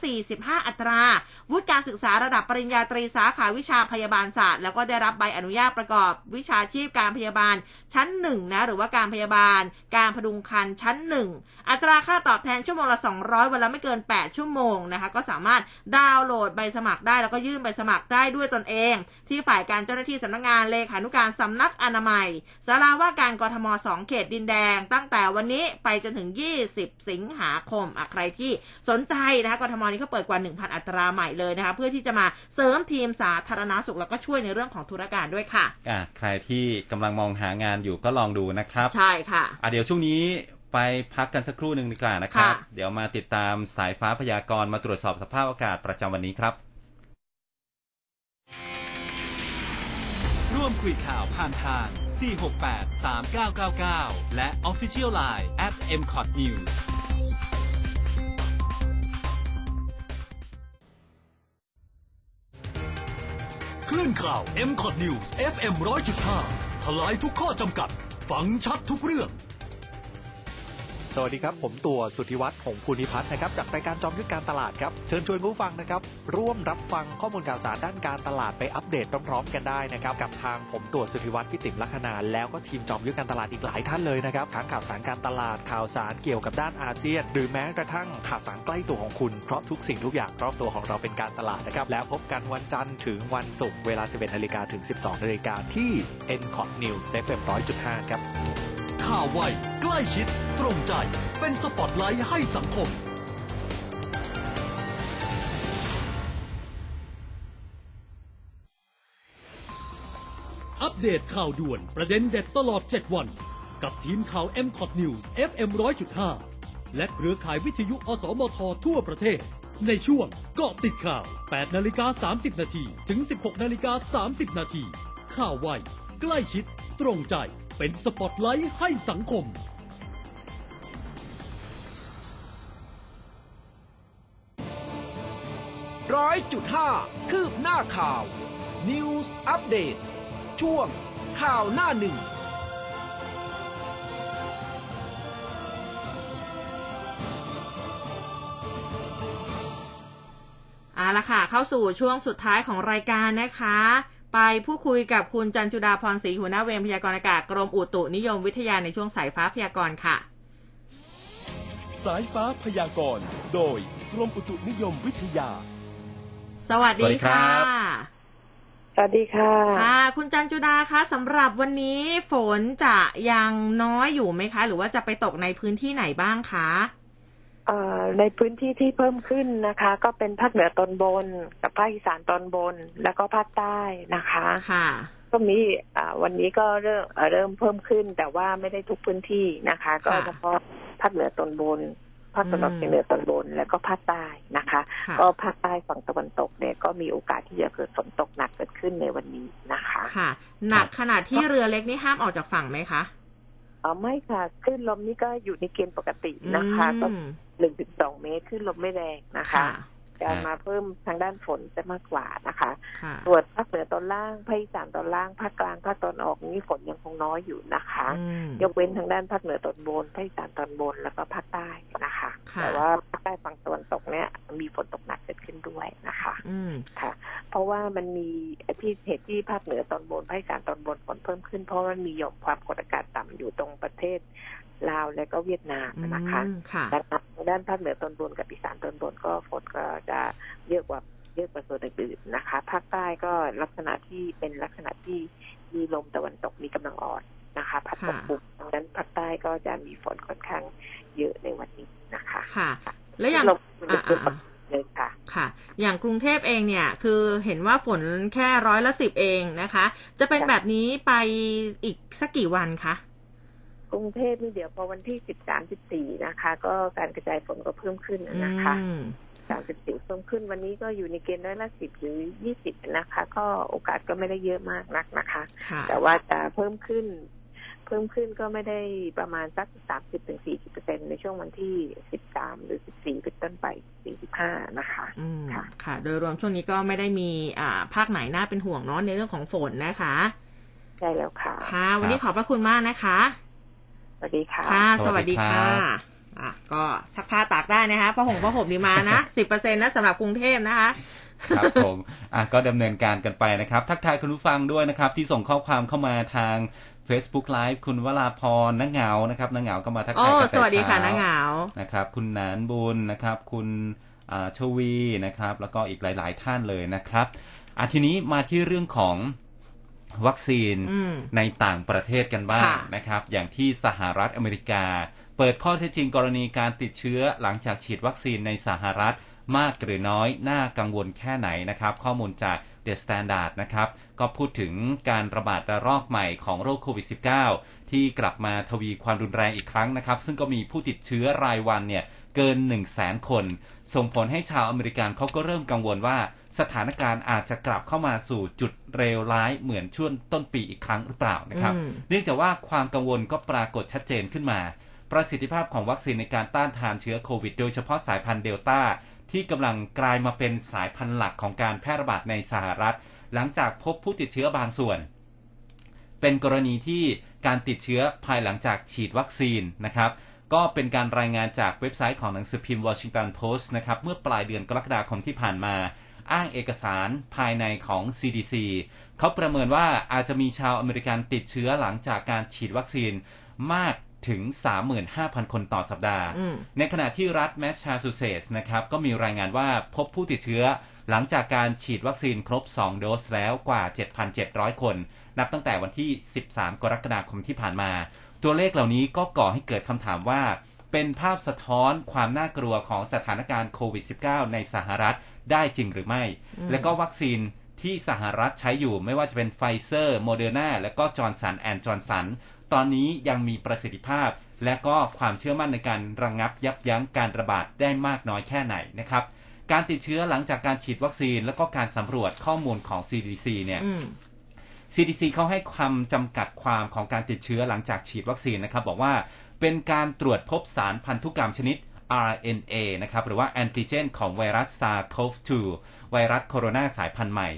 345 อัตรา วุฒิการศึกษาระดับปริญญาตรีสาขาวิชาพยาบาลศาสตร์ แล้วก็ได้รับใบอนุญาตประกอบวิชาชีพการพยาบาลชั้นหนึ่งนะหรือว่าการพยาบาล การพดุงครรภ์ชั้นหนึ่ง อัตราค่าตอบแทนชั่วโมงละ 200 วันละไม่เกิน 8 ชั่วโมงนะคะ ก็สามารถดาวน์โหลดใบสมัครได้แล้วก็ยื่นใบสมัครได้ด้วยตนเอง ที่ฝ่ายการเจ้าหน้าที่สำนักงานเลขานุการสำนักอนามัยสาราว่าการกทม 2 เขตดินแดง ตั้งแต่วันนี้ไปจนถึง 20 สิงหาคมอะใครที่สนใจนะคะกทมนี้เขาเปิดกว่า 1,000 อัตราใหม่เลยนะคะ เพื่อที่จะมาเสริมทีมสาธารณสุขแล้วก็ช่วยในเรื่องของธุรการด้วยค่ะอ่าใครที่กำลังมองหางานอยู่ก็ลองดูนะครับ ใช่ค่ะอะเดี๋ยวช่วงนี้ ไปพักกันสักครู่หนึ่งดีกว่านะครับค่ะเดี๋ยวมาติดตามสายฟ้าพยากรณ์มาตรวจสอบสภาพอากาศประจำวันนี้ครับ ร่วมคุยข่าวผ่านทาง 468 3999 และ Official Line at m c o t News คลื่นข่าว m c o t News FM 100.5ทลายทุกข้อจำกัด ฟังชัดทุกเรื่อง สวัสดีครับ ผมตัวสุทธิวัฒน์หงภูนิพัฒน์นะครับจากรายการจอมยุทธการตลาดครับเชิญชวนผู้ฟังนะครับ ร่วมรับฟังข้อมูลข่าวสารด้านการตลาดไปอัปเดตพร้อมๆกันได้นะครับ กับทางผมตัวสุทธิวัฒน์พิติมลัคนาแล้วก็ทีมจอมยุทธการตลาดอีกหลายท่านเลยนะครับทั้งข่าวสารการตลาดข่าวสารเกี่ยวกับด้านอาเซียน หรือแม้กระทั่งข่าวสารใกล้ตัวของคุณเพราะทุกสิ่งทุกอย่างรอบตัวของเราเป็นการตลาดนะครับแล้วพบกันวันจันทร์ถึงวันศุกร์เวลา 11นาฬิกาถึง 12นาฬิกาที่ n c o t News FM 100.5 ครับ ข่าวไว ใกล้ชิด ตรงใจ เป็นสปอตไลท์ให้สังคม อัปเดตข่าวด่วนประเด็นเด็ดตลอด 7 วัน กับทีมข่าว m c o t News FM 100.5 และเครือข่ายวิทยุ อสมท ทั่วประเทศ ในช่วงเกาะติดข่าว 8นาฬิกา30 นาที ถึง 16นาฬิกา30 นาที ข่าวไว ใกล้ชิด ตรงใจ เป็นสปอตไลท์ให้สังคม ร้อยจุดห้าคืบหน้าข่าว News อัปเดตช่วงข่าวหน้าหนึ่งเอาละค่ะ เข้าสู่ช่วงสุดท้ายของรายการนะคะ ไปพูดคุยกับคุณจันจุดาพรศรีหัวหน้าเวรพยากรณ์อากาศกรมอุตุนิยมวิทยาในช่วงสายฟ้าพยากรณ์ค่ะ สายฟ้าพยากรณ์โดยกรมอุตุนิยมวิทยา สวัสสวัสดีดีครัค่ะบสวัสดีค่ะค่ะ คุณจันจุดาคะสำหรับวันนี้ฝนจะยังน้อยอยู่ไหมคะ หรือว่าจะไปตกในพื้นที่ไหนบ้างคะเอ่อ ในพื้นที่ที่เพิ่มขึ้นนะคะ ก็เป็นภาคเหนือตอนบน กับภาคอีสานตอนบนแล้วก็ภาคใต้นะคะค่ะก็มีอ่าวันนี้ก็เริ่มเอ่อเริ่มเพิ่มขึ้น แต่ว่าไม่ได้ทุกพื้นที่นะคะ ก็ค่ะเฉพาะภาคเหนือตอนบนภาคตะวันออกอืมเฉียงเหนือตอนบนแล้วก็ภาคใต้นะคะค่ะก็ภาคใต้ฝั่งตะวันตกเนี่ยก็มีโอกาสที่จะเกิดฝนตกหนักเกิดขึ้นในวันนี้นะคะ ค่ะ หนักขนาดที่เรือเล็กนี่ห้ามออกจากฝั่งไหมคะเออไม่ค่ะคลื่นลมนี่ก็อยู่ในเกณฑ์ปกตินะคะ ก็อืมหนึ่งถึงสองเมตรคลื่นลมไม่แรงนะคะ ค่ะการมาเพิ่มทางด้านฝนจะมากกว่านะคะค่ะส่วนภาคเหนือตอนล่างภาคอีสานตอนล่างภาคกลางภาคตอนออกนี่ฝนยังคงน้อยอยู่นะคะอืมยกเว้นทางด้านภาคเหนือตอนบนภาคอีสานตอนบนแล้วก็ภาคใต้นะคะค่ะแต่ว่าภาคใต้ฝั่งตะวันตกเนี่ยมีฝนตกหนักเกิดขึ้นด้วยนะคะอืมค่ะ เพราะว่ามันมีไอ้ที่เหตุที่ภาคเหนือตอนบนภาคอีสานตอนบนฝนเพิ่มขึ้นเพราะว่ามันมีหย่อมความกดอากาศต่ำอยู่ตรงประเทศ ลาวและก็เวียดนามนะคะอืมค่ะดังนั้นทางด้านภาคเหนือตอนบนกับอีสานตอนบนก็ฝนก็จะเยอะกว่าเยอะกว่าส่วนอื่นๆนะคะ ภาคใต้ก็ลักษณะที่เป็นลักษณะที่มีลมตะวันตกมีกำลังอ่อนนะคะพัดปกคลุมดังนั้นภาคใต้ก็จะมีฝนค่อนข้างเยอะในวันนี้นะคะ ค่ะ แล้วอย่างลมอ่าเป็นอ่าเลยค่ะค่ะ อย่างกรุงเทพเองเนี่ย คือเห็นว่าฝนแค่ร้อยละสิบเองนะคะ จะเป็นค่ะแบบนี้ไปอีกสักกี่วันคะ กรุงเทพนี่เดี๋ยวพอวันที่สิบสามสิบสี่นะคะ ก็การกระจายฝนก็เพิ่มขึ้นนะคะอืมสามสิบสี่เพิ่มขึ้นวันนี้ก็อยู่ในเกณฑ์ร้อยละสิบหรือยี่สิบนะคะ ก็โอกาสก็ไม่ได้เยอะมากนักนะคะค่ะแต่ว่าจะเพิ่มขึ้น เพิ่มขึ้นก็ไม่ได้ประมาณสักสามสิบถึงสี่สิบเปอร์เซ็นในช่วงวันที่สิบสามหรือสิบสี่เป็นต้นไปสี่สิบห้านะคะอืมค่ะ ค่ะ โดยรวมช่วงนี้ก็ไม่ได้มีอ่าภาคไหนน่าเป็นห่วงเนาะในเรื่องของฝนนะคะใช่แล้วค่ะ ค่ะ วันนี้ขอบพระคุณมากนะคะ สวัสดีค่ะค่ะสสวัวัสสดีดีครัค่ะบอะก็ซักผ้าตากได้นะคะผ้าห่มผ้าห่มนี่มานะสิบเปอร์เซ็นต์นะสำหรับกรุงเทพนะคะครับผมอะก็ดำเนินการกันไปนะครับ ทักทายคุณผู้ฟังด้วยนะครับ ที่ส่งข้อความเข้ามาทาง Facebook Live คุณวราพรนังเหงานะครับนังเหงาก็มาทักโอ้ทายกันแต่สวัสดีค่ะเช้น้าเหงานะครับ คุณหนานบุญนะครับ คุณอ่าชวีนะครับ แล้วก็อีกหลาย ๆ ท่านเลยนะครับอะทีนี้มาที่เรื่องของ วัคซีนอืมในต่างประเทศกันบ้างค่ะนะครับ อย่างที่สหรัฐอเมริกา เปิดข้อเท็จจริงกรณีการติดเชื้อหลังจากฉีดวัคซีนในสหรัฐมากหรือน้อย น่ากังวลแค่ไหนนะครับ ข้อมูลจาก The Standard นะครับ ก็พูดถึงการระบาดระลอกใหม่ของโรคโควิด -19 ที่กลับมาทวีความรุนแรงอีกครั้งนะครับ ซึ่งก็มีผู้ติดเชื้อรายวันเนี่ยเกิน 1 0 0 0 0แสนคน ส่งผลให้ชาวอเมริกันเขาก็เริ่มกังวลว่า สถานการณ์อาจจะกลับเข้ามาสู่จุดเลวร้ายเหมือนช่วงต้นปีอีกครั้งหรือเปล่านะครับอืมเนื่องจากว่าความกังวลก็ปรากฏชัดเจนขึ้นมา ประสิทธิภาพของวัคซีนในการต้านทานเชื้อโควิด โดยเฉพาะสายพันธุ์เดลต้าที่กำลังกลายมาเป็นสายพันธุ์หลักของการแพร่ระบาดในสหรัฐ หลังจากพบผู้ติดเชื้อบางส่วน เป็นกรณีที่การติดเชื้อภายหลังจากฉีดวัคซีนนะครับก็เป็นการรายงานจากเว็บไซต์ของหนังสือพิมพ์ Washington Post นะครับเมื่อปลายเดือนกรกฎาคมที่ผ่านมา อ้างเอกสารภายในของ CDC เขาประเมินว่าอาจจะมีชาวอเมริกันติดเชื้อหลังจากการฉีดวัคซีนมากถึง 35,000 คนต่อสัปดาห์อืมในขณะที่รัฐแมสซาชูเซตส์นะครับ ก็มีรายงานว่าพบผู้ติดเชื้อหลังจากการฉีดวัคซีนครบ 2 โดสแล้วกว่า 7,700 คน นับตั้งแต่วันที่ 13 กรกฎาคมที่ผ่านมา ตัวเลขเหล่านี้ก็ก่อให้เกิดคำถามว่า เป็นภาพสะท้อนความน่ากลัวของสถานการณ์โควิด -19 ในสหรัฐ ได้จริงหรือไม่ และก็วัคซีนที่สหรัฐใช้อยู่ไม่ว่าจะเป็นไฟเซอร์โมเดอร์นาและก็จอร์นสันแอนด์จอร์นสันตอนนี้ยังมีประสิทธิภาพ และก็ความเชื่อมั่นในการระงับยับยั้งการระบาดได้มากน้อยแค่ไหนนะครับ การติดเชื้อหลังจากการฉีดวัคซีน และก็การสำรวจข้อมูลของ CDC เนี่ยอืม CDC เขาให้คำจำกัดความของการติดเชื้อหลังจากฉีดวัคซีนนะครับ บอกว่าเป็นการตรวจพบสารพันธุกรรมชนิด RNA นะครับหรือว่าแอนติเจนของไวรัส SARS-CoV-2 ไวรัสโคโรนาสายพันธุ์ใหม่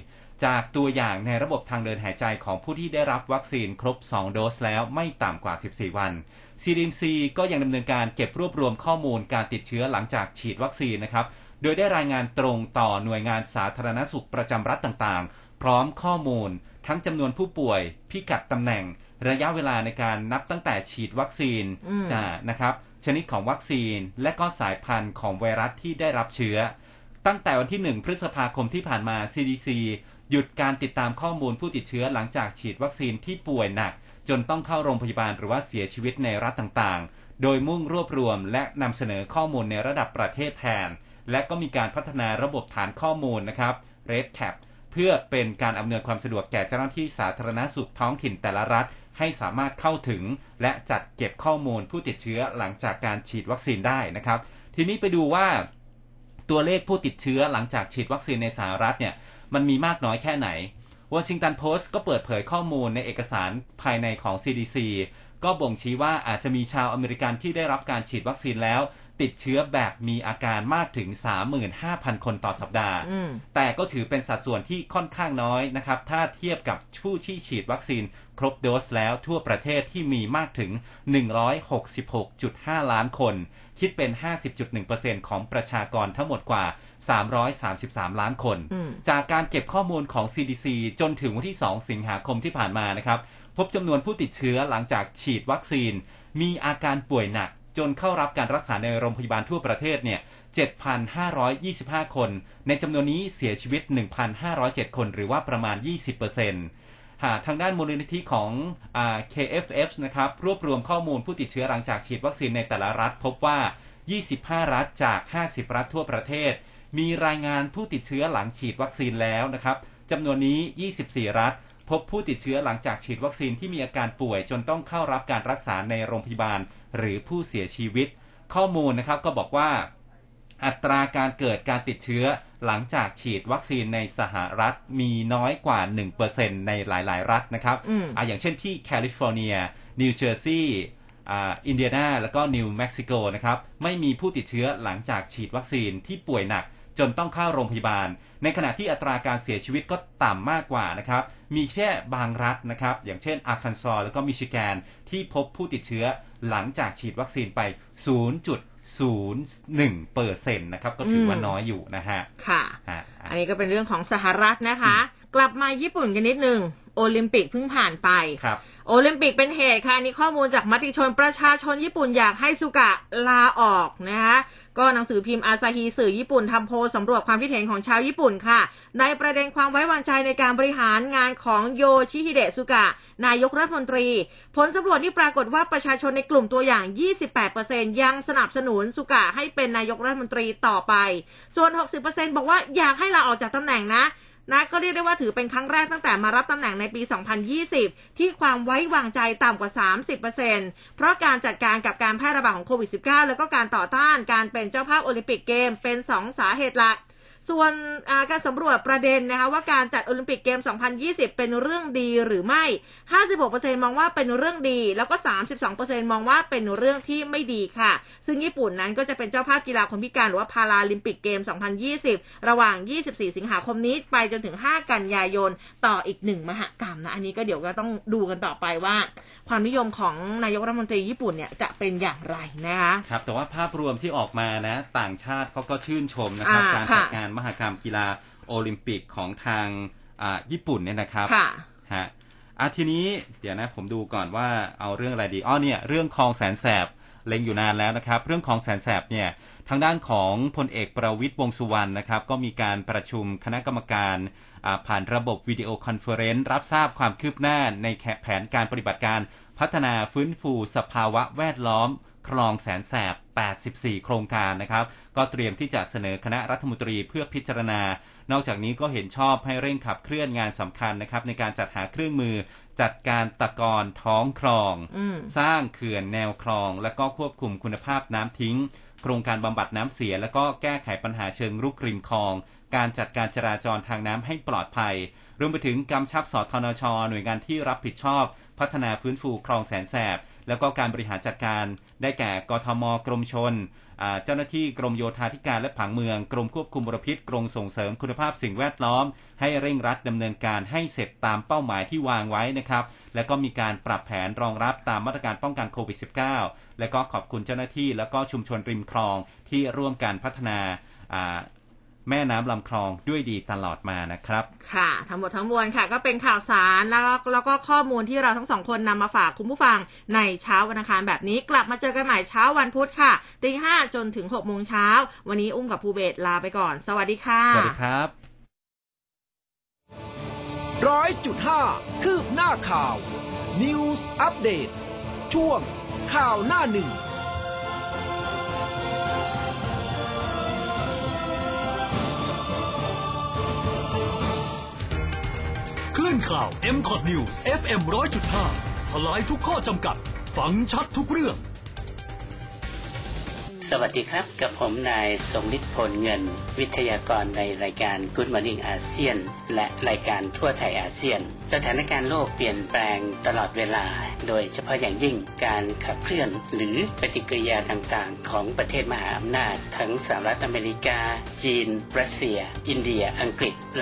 จากตัวอย่างในระบบทางเดินหายใจของผู้ที่ได้รับวัคซีนครบ 2 โดสแล้วไม่ต่ำกว่า 14 วัน CDC ก็ยังดำเนินการเก็บรวบรวมข้อมูลการติดเชื้อหลังจากฉีดวัคซีนนะครับโดยได้รายงานตรงต่อหน่วยงานสาธารณสุขประจำรัฐต่างๆ พร้อมข้อมูล ทั้งจำนวนผู้ป่วย พิกัดตำแหน่ง ระยะเวลาในการนับตั้งแต่ฉีดวัคซีนอืมอ่านะครับ ชนิดของวัคซีน และก็สายพันธุ์ของไวรัสที่ได้รับเชื้อ ตั้งแต่วันที่ 1 พฤษภาคมที่ผ่านมา CDC หยุดการติดตามข้อมูลผู้ติดเชื้อหลังจากฉีดวัคซีนที่ป่วยหนัก จนต้องเข้าโรงพยาบาลหรือว่าเสียชีวิตในรัฐต่างๆ โดยมุ่งรวบรวมและนำเสนอข้อมูลในระดับประเทศแทน และก็มีการพัฒนาระบบฐานข้อมูลนะครับ RedCap เพื่อเป็นการอำนวยความสะดวกแก่เจ้าหน้าที่สาธารณสุขท้องถิ่นแต่ละรัฐ ให้สามารถเข้าถึง และจัดเก็บข้อมูลผู้ติดเชื้อหลังจากการฉีดวัคซีนได้นะครับ ทีนี้ไปดูว่าตัวเลขผู้ติดเชื้อหลังจากฉีดวัคซีนในสหรัฐเนี่ยมันมีมากน้อยแค่ไหนวอชิงตันโพสต์ก็เปิดเผยข้อมูลในเอกสารภายในของ CDC ก็บ่งชี้ว่าอาจจะมีชาวอเมริกันที่ได้รับการฉีดวัคซีนแล้ว ติดเชื้อแบบมีอาการมากถึง 35,000 คนต่อสัปดาห์อืมแต่ก็ถือเป็นสัดส่วนที่ค่อนข้างน้อยนะครับ ถ้าเทียบกับผู้ที่ฉีดวัคซีนครบโดสแล้วทั่วประเทศที่มีมากถึง 166.5 ล้านคน คิดเป็น 50.1%ของประชากรทั้งหมดกว่า 333 ล้านคนอืมจากการเก็บข้อมูลของ CDC จนถึงวันที่ 2 สิงหาคมที่ผ่านมานะครับ พบจำนวนผู้ติดเชื้อหลังจากฉีดวัคซีน มีอาการป่วยหนัก จนเข้ารับการรักษาในโรงพยาบาลทั่วประเทศเนี่ย 7,525 คน ในจำนวนนี้เสียชีวิต 1,507 คนหรือว่าประมาณ 20%หากทางด้านมูลนิธิของอ KFF นะครับ รวบรวมข้อมูลผู้ติดเชื้อหลังจากฉีดวัคซีนในแต่ละรัฐ พบว่า 25 รัฐจาก 50 รัฐทั่วประเทศ มีรายงานผู้ติดเชื้อหลังฉีดวัคซีนแล้วนะครับจำนวนนี้ 24 รัฐ พบผู้ติดเชื้อหลังจากฉีดวัคซีนที่มีอาการป่วยจนต้องเข้ารับการรักษาในโรงพยาบาล หรือผู้เสียชีวิต ข้อมูลนะครับก็บอกว่า อัตราการเกิดการติดเชื้อหลังจากฉีดวัคซีนในสหรัฐมีน้อยกว่า 1%ในหลาย ๆ รัฐนะครับอืมอะอย่างเช่นที่แคลิฟอร์เนีย นิวเจอร์ซีย์อ่าอินเดียนา แล้วก็นิวเม็กซิโกนะครับ ไม่มีผู้ติดเชื้อหลังจากฉีดวัคซีนที่ป่วยหนัก จนต้องเข้าโรงพยาบาล ในขณะที่อัตราการเสียชีวิตก็ต่ำมากกว่านะครับ มีแค่บางรัฐนะครับ อย่างเช่นอาร์คันซอแล้วก็มิชิแกนที่พบผู้ติดเชื้อหลังจากฉีดวัคซีนไป 0.01เปอร์เซ็นต์นะครับ ก็ถือว่าอืมน้อยอยู่นะฮะค่ะอะอะ อันนี้ก็เป็นเรื่องของสหรัฐนะคะ กลับมาญี่ปุ่นกันนิดนึง โอลิมปิกเพิ่งผ่านไปครับโอลิมปิกเป็นเหตุค่ะอันนี่ข้อมูลจากมติชนประชาชนญี่ปุ่นอยากให้สุกะลาออกนะคะก็หนังสือพิมพ์อาซาฮีสื่อญี่ปุ่นทำโพลสำรวจความคิดเห็นของชาวญี่ปุ่นค่ะ ในประเด็นความไว้วางใจในการบริหารงานของโยชิฮิเดะสุกะ นายกรัฐมนตรี ผลสำรวจที่ปรากฏว่าประชาชนในกลุ่มตัวอย่าง 28%ยังสนับสนุนสุกะให้เป็นนายกรัฐมนตรีต่อไป ส่วน 60%บอกว่าอยากให้ลาออกจากตำแหน่งนะ นะก็เรียกได้ว่าถือเป็นครั้งแรกตั้งแต่มารับตำแหน่งในปี 2020 ที่ความไว้วางใจต่ำกว่า 30%เพราะการจัดการกับการแพร่ระบาดของโควิด -19 แล้วก็การต่อต้านการเป็นเจ้าภาพโอลิมปิกเกมเป็น 2 สาเหตุหลัก ส่วนอ่าการสำรวจประเด็นนะคะว่าการจัดโอลิมปิกเกม 2020 เป็นเรื่องดีหรือไม่ 56%มองว่าเป็นเรื่องดี แล้วก็ 32%มองว่าเป็นเรื่องที่ไม่ดีค่ะ ซึ่งญี่ปุ่นนั้นก็จะเป็นเจ้าภาพกีฬาคนพิการหรือว่าพาราลิมปิกเกม 2020 ระหว่าง 24 สิงหาคมนี้ไปจนถึง 5 กันยายนต่ออีกหนึ่งมหกรรมนะ อันนี้ก็เดี๋ยวก็ต้องดูกันต่อไปว่า ความนิยมของนายกรัฐมนตรีญี่ปุ่นเนี่ยจะเป็นอย่างไรนะคะครับแต่ว่าภาพรวมที่ออกมานะ ต่างชาติเขาก็ชื่นชมนะครับอ่าการค่ะจัดงานมหกรรมกีฬาโอลิมปิกของทางอ่าญี่ปุ่นเนี่ยนะครับค่ะฮะอะทีนี้เดี๋ยวนะผมดูก่อนว่าเอาเรื่องอะไรดีอ้อเนี่ยเรื่องคลองแสนแสบเล็งอยู่นานแล้วนะครับ เรื่องคลองแสนแสบเนี่ยทางด้านของพลเอกประวิตร วงษ์สุวรรณนะครับ ก็มีการประชุมคณะกรรมการอ่าผ่านระบบวิดีโอคอนเฟอเรนซ์รับทราบความคืบหน้าในแผนการปฏิบัติการพัฒนาฟื้นฟูสภาวะแวดล้อม คลองแสนแสบ 84 โครงการนะครับ ก็เตรียมที่จะเสนอคณะรัฐมนตรีเพื่อพิจารณา นอกจากนี้ก็เห็นชอบให้เร่งขับเคลื่อนงานสำคัญนะครับในการจัดหาเครื่องมือจัดการตะกอนท้องคลองอืมสร้างเขื่อนแนวคลอง และก็ควบคุมคุณภาพน้ำทิ้ง โครงการบำบัดน้ำเสีย และก็แก้ไขปัญหาเชิงรุกริมคลอง การจัดการจราจรทางน้ำให้ปลอดภัย รวมไปถึงกำชับสทนช หน่วยงานที่รับผิดชอบ พัฒนาฟื้นฟูคลองแสนแสบ แล้วก็การบริหารจัดการได้แก่กทมกรมชนเจ้าหน้าที่กรมโยธาธิการและผังเมือง กรมควบคุมมลพิษกรมส่งเสริมคุณภาพสิ่งแวดล้อม ให้เร่งรัดดำเนินการให้เสร็จตามเป้าหมายที่วางไว้นะครับ และก็มีการปรับแผนรองรับตามมาตรการป้องกันโควิด -19 และก็ขอบคุณเจ้าหน้าที่ แล้วก็ชุมชนริมคลองที่ร่วมการพัฒนา แม่น้ำลำคลองด้วยดีตลอดมานะครับ ค่ะ ทั้งหมดทั้งมวลค่ะ ก็เป็นข่าวสารแล้วแล้วก็ข้อมูลที่เราทั้งสองคนนำมาฝากคุณผู้ฟังในเช้าวันอังคารแบบนี้กลับมาเจอกันใหม่เช้าวันพุธค่ะตีห้าจนถึงหกโมงเช้าวันนี้อุ้มกับภูเบศลาไปก่อน สวัสดีค่ะ สวัสดีครับร้อยจุดห้าคืบหน้าข่าว News อัปเดตช่วงข่าวหน้าหนึ่ง ลื่นข่าว m c o t News FM 100.5ทลายทุกข้อจำกัด ฟังชัดทุกเรื่อง สวัสดีครับ กับผมนายสมฤทธิ์ผลเงิน วิทยากรในรายการ Good Morning อาเซียน และรายการทั่วไทยอาเซียน สถานการณ์โลกเปลี่ยนแปลงตลอดเวลา โดยเฉพาะอย่างยิ่งการขับเคลื่อน หรือปฏิกิริยาต่างๆ ของประเทศมหาอำนาจ ทั้งสหรัฐอเมริกา จีน รัสเซีย อินเดีย อังกฤษ และ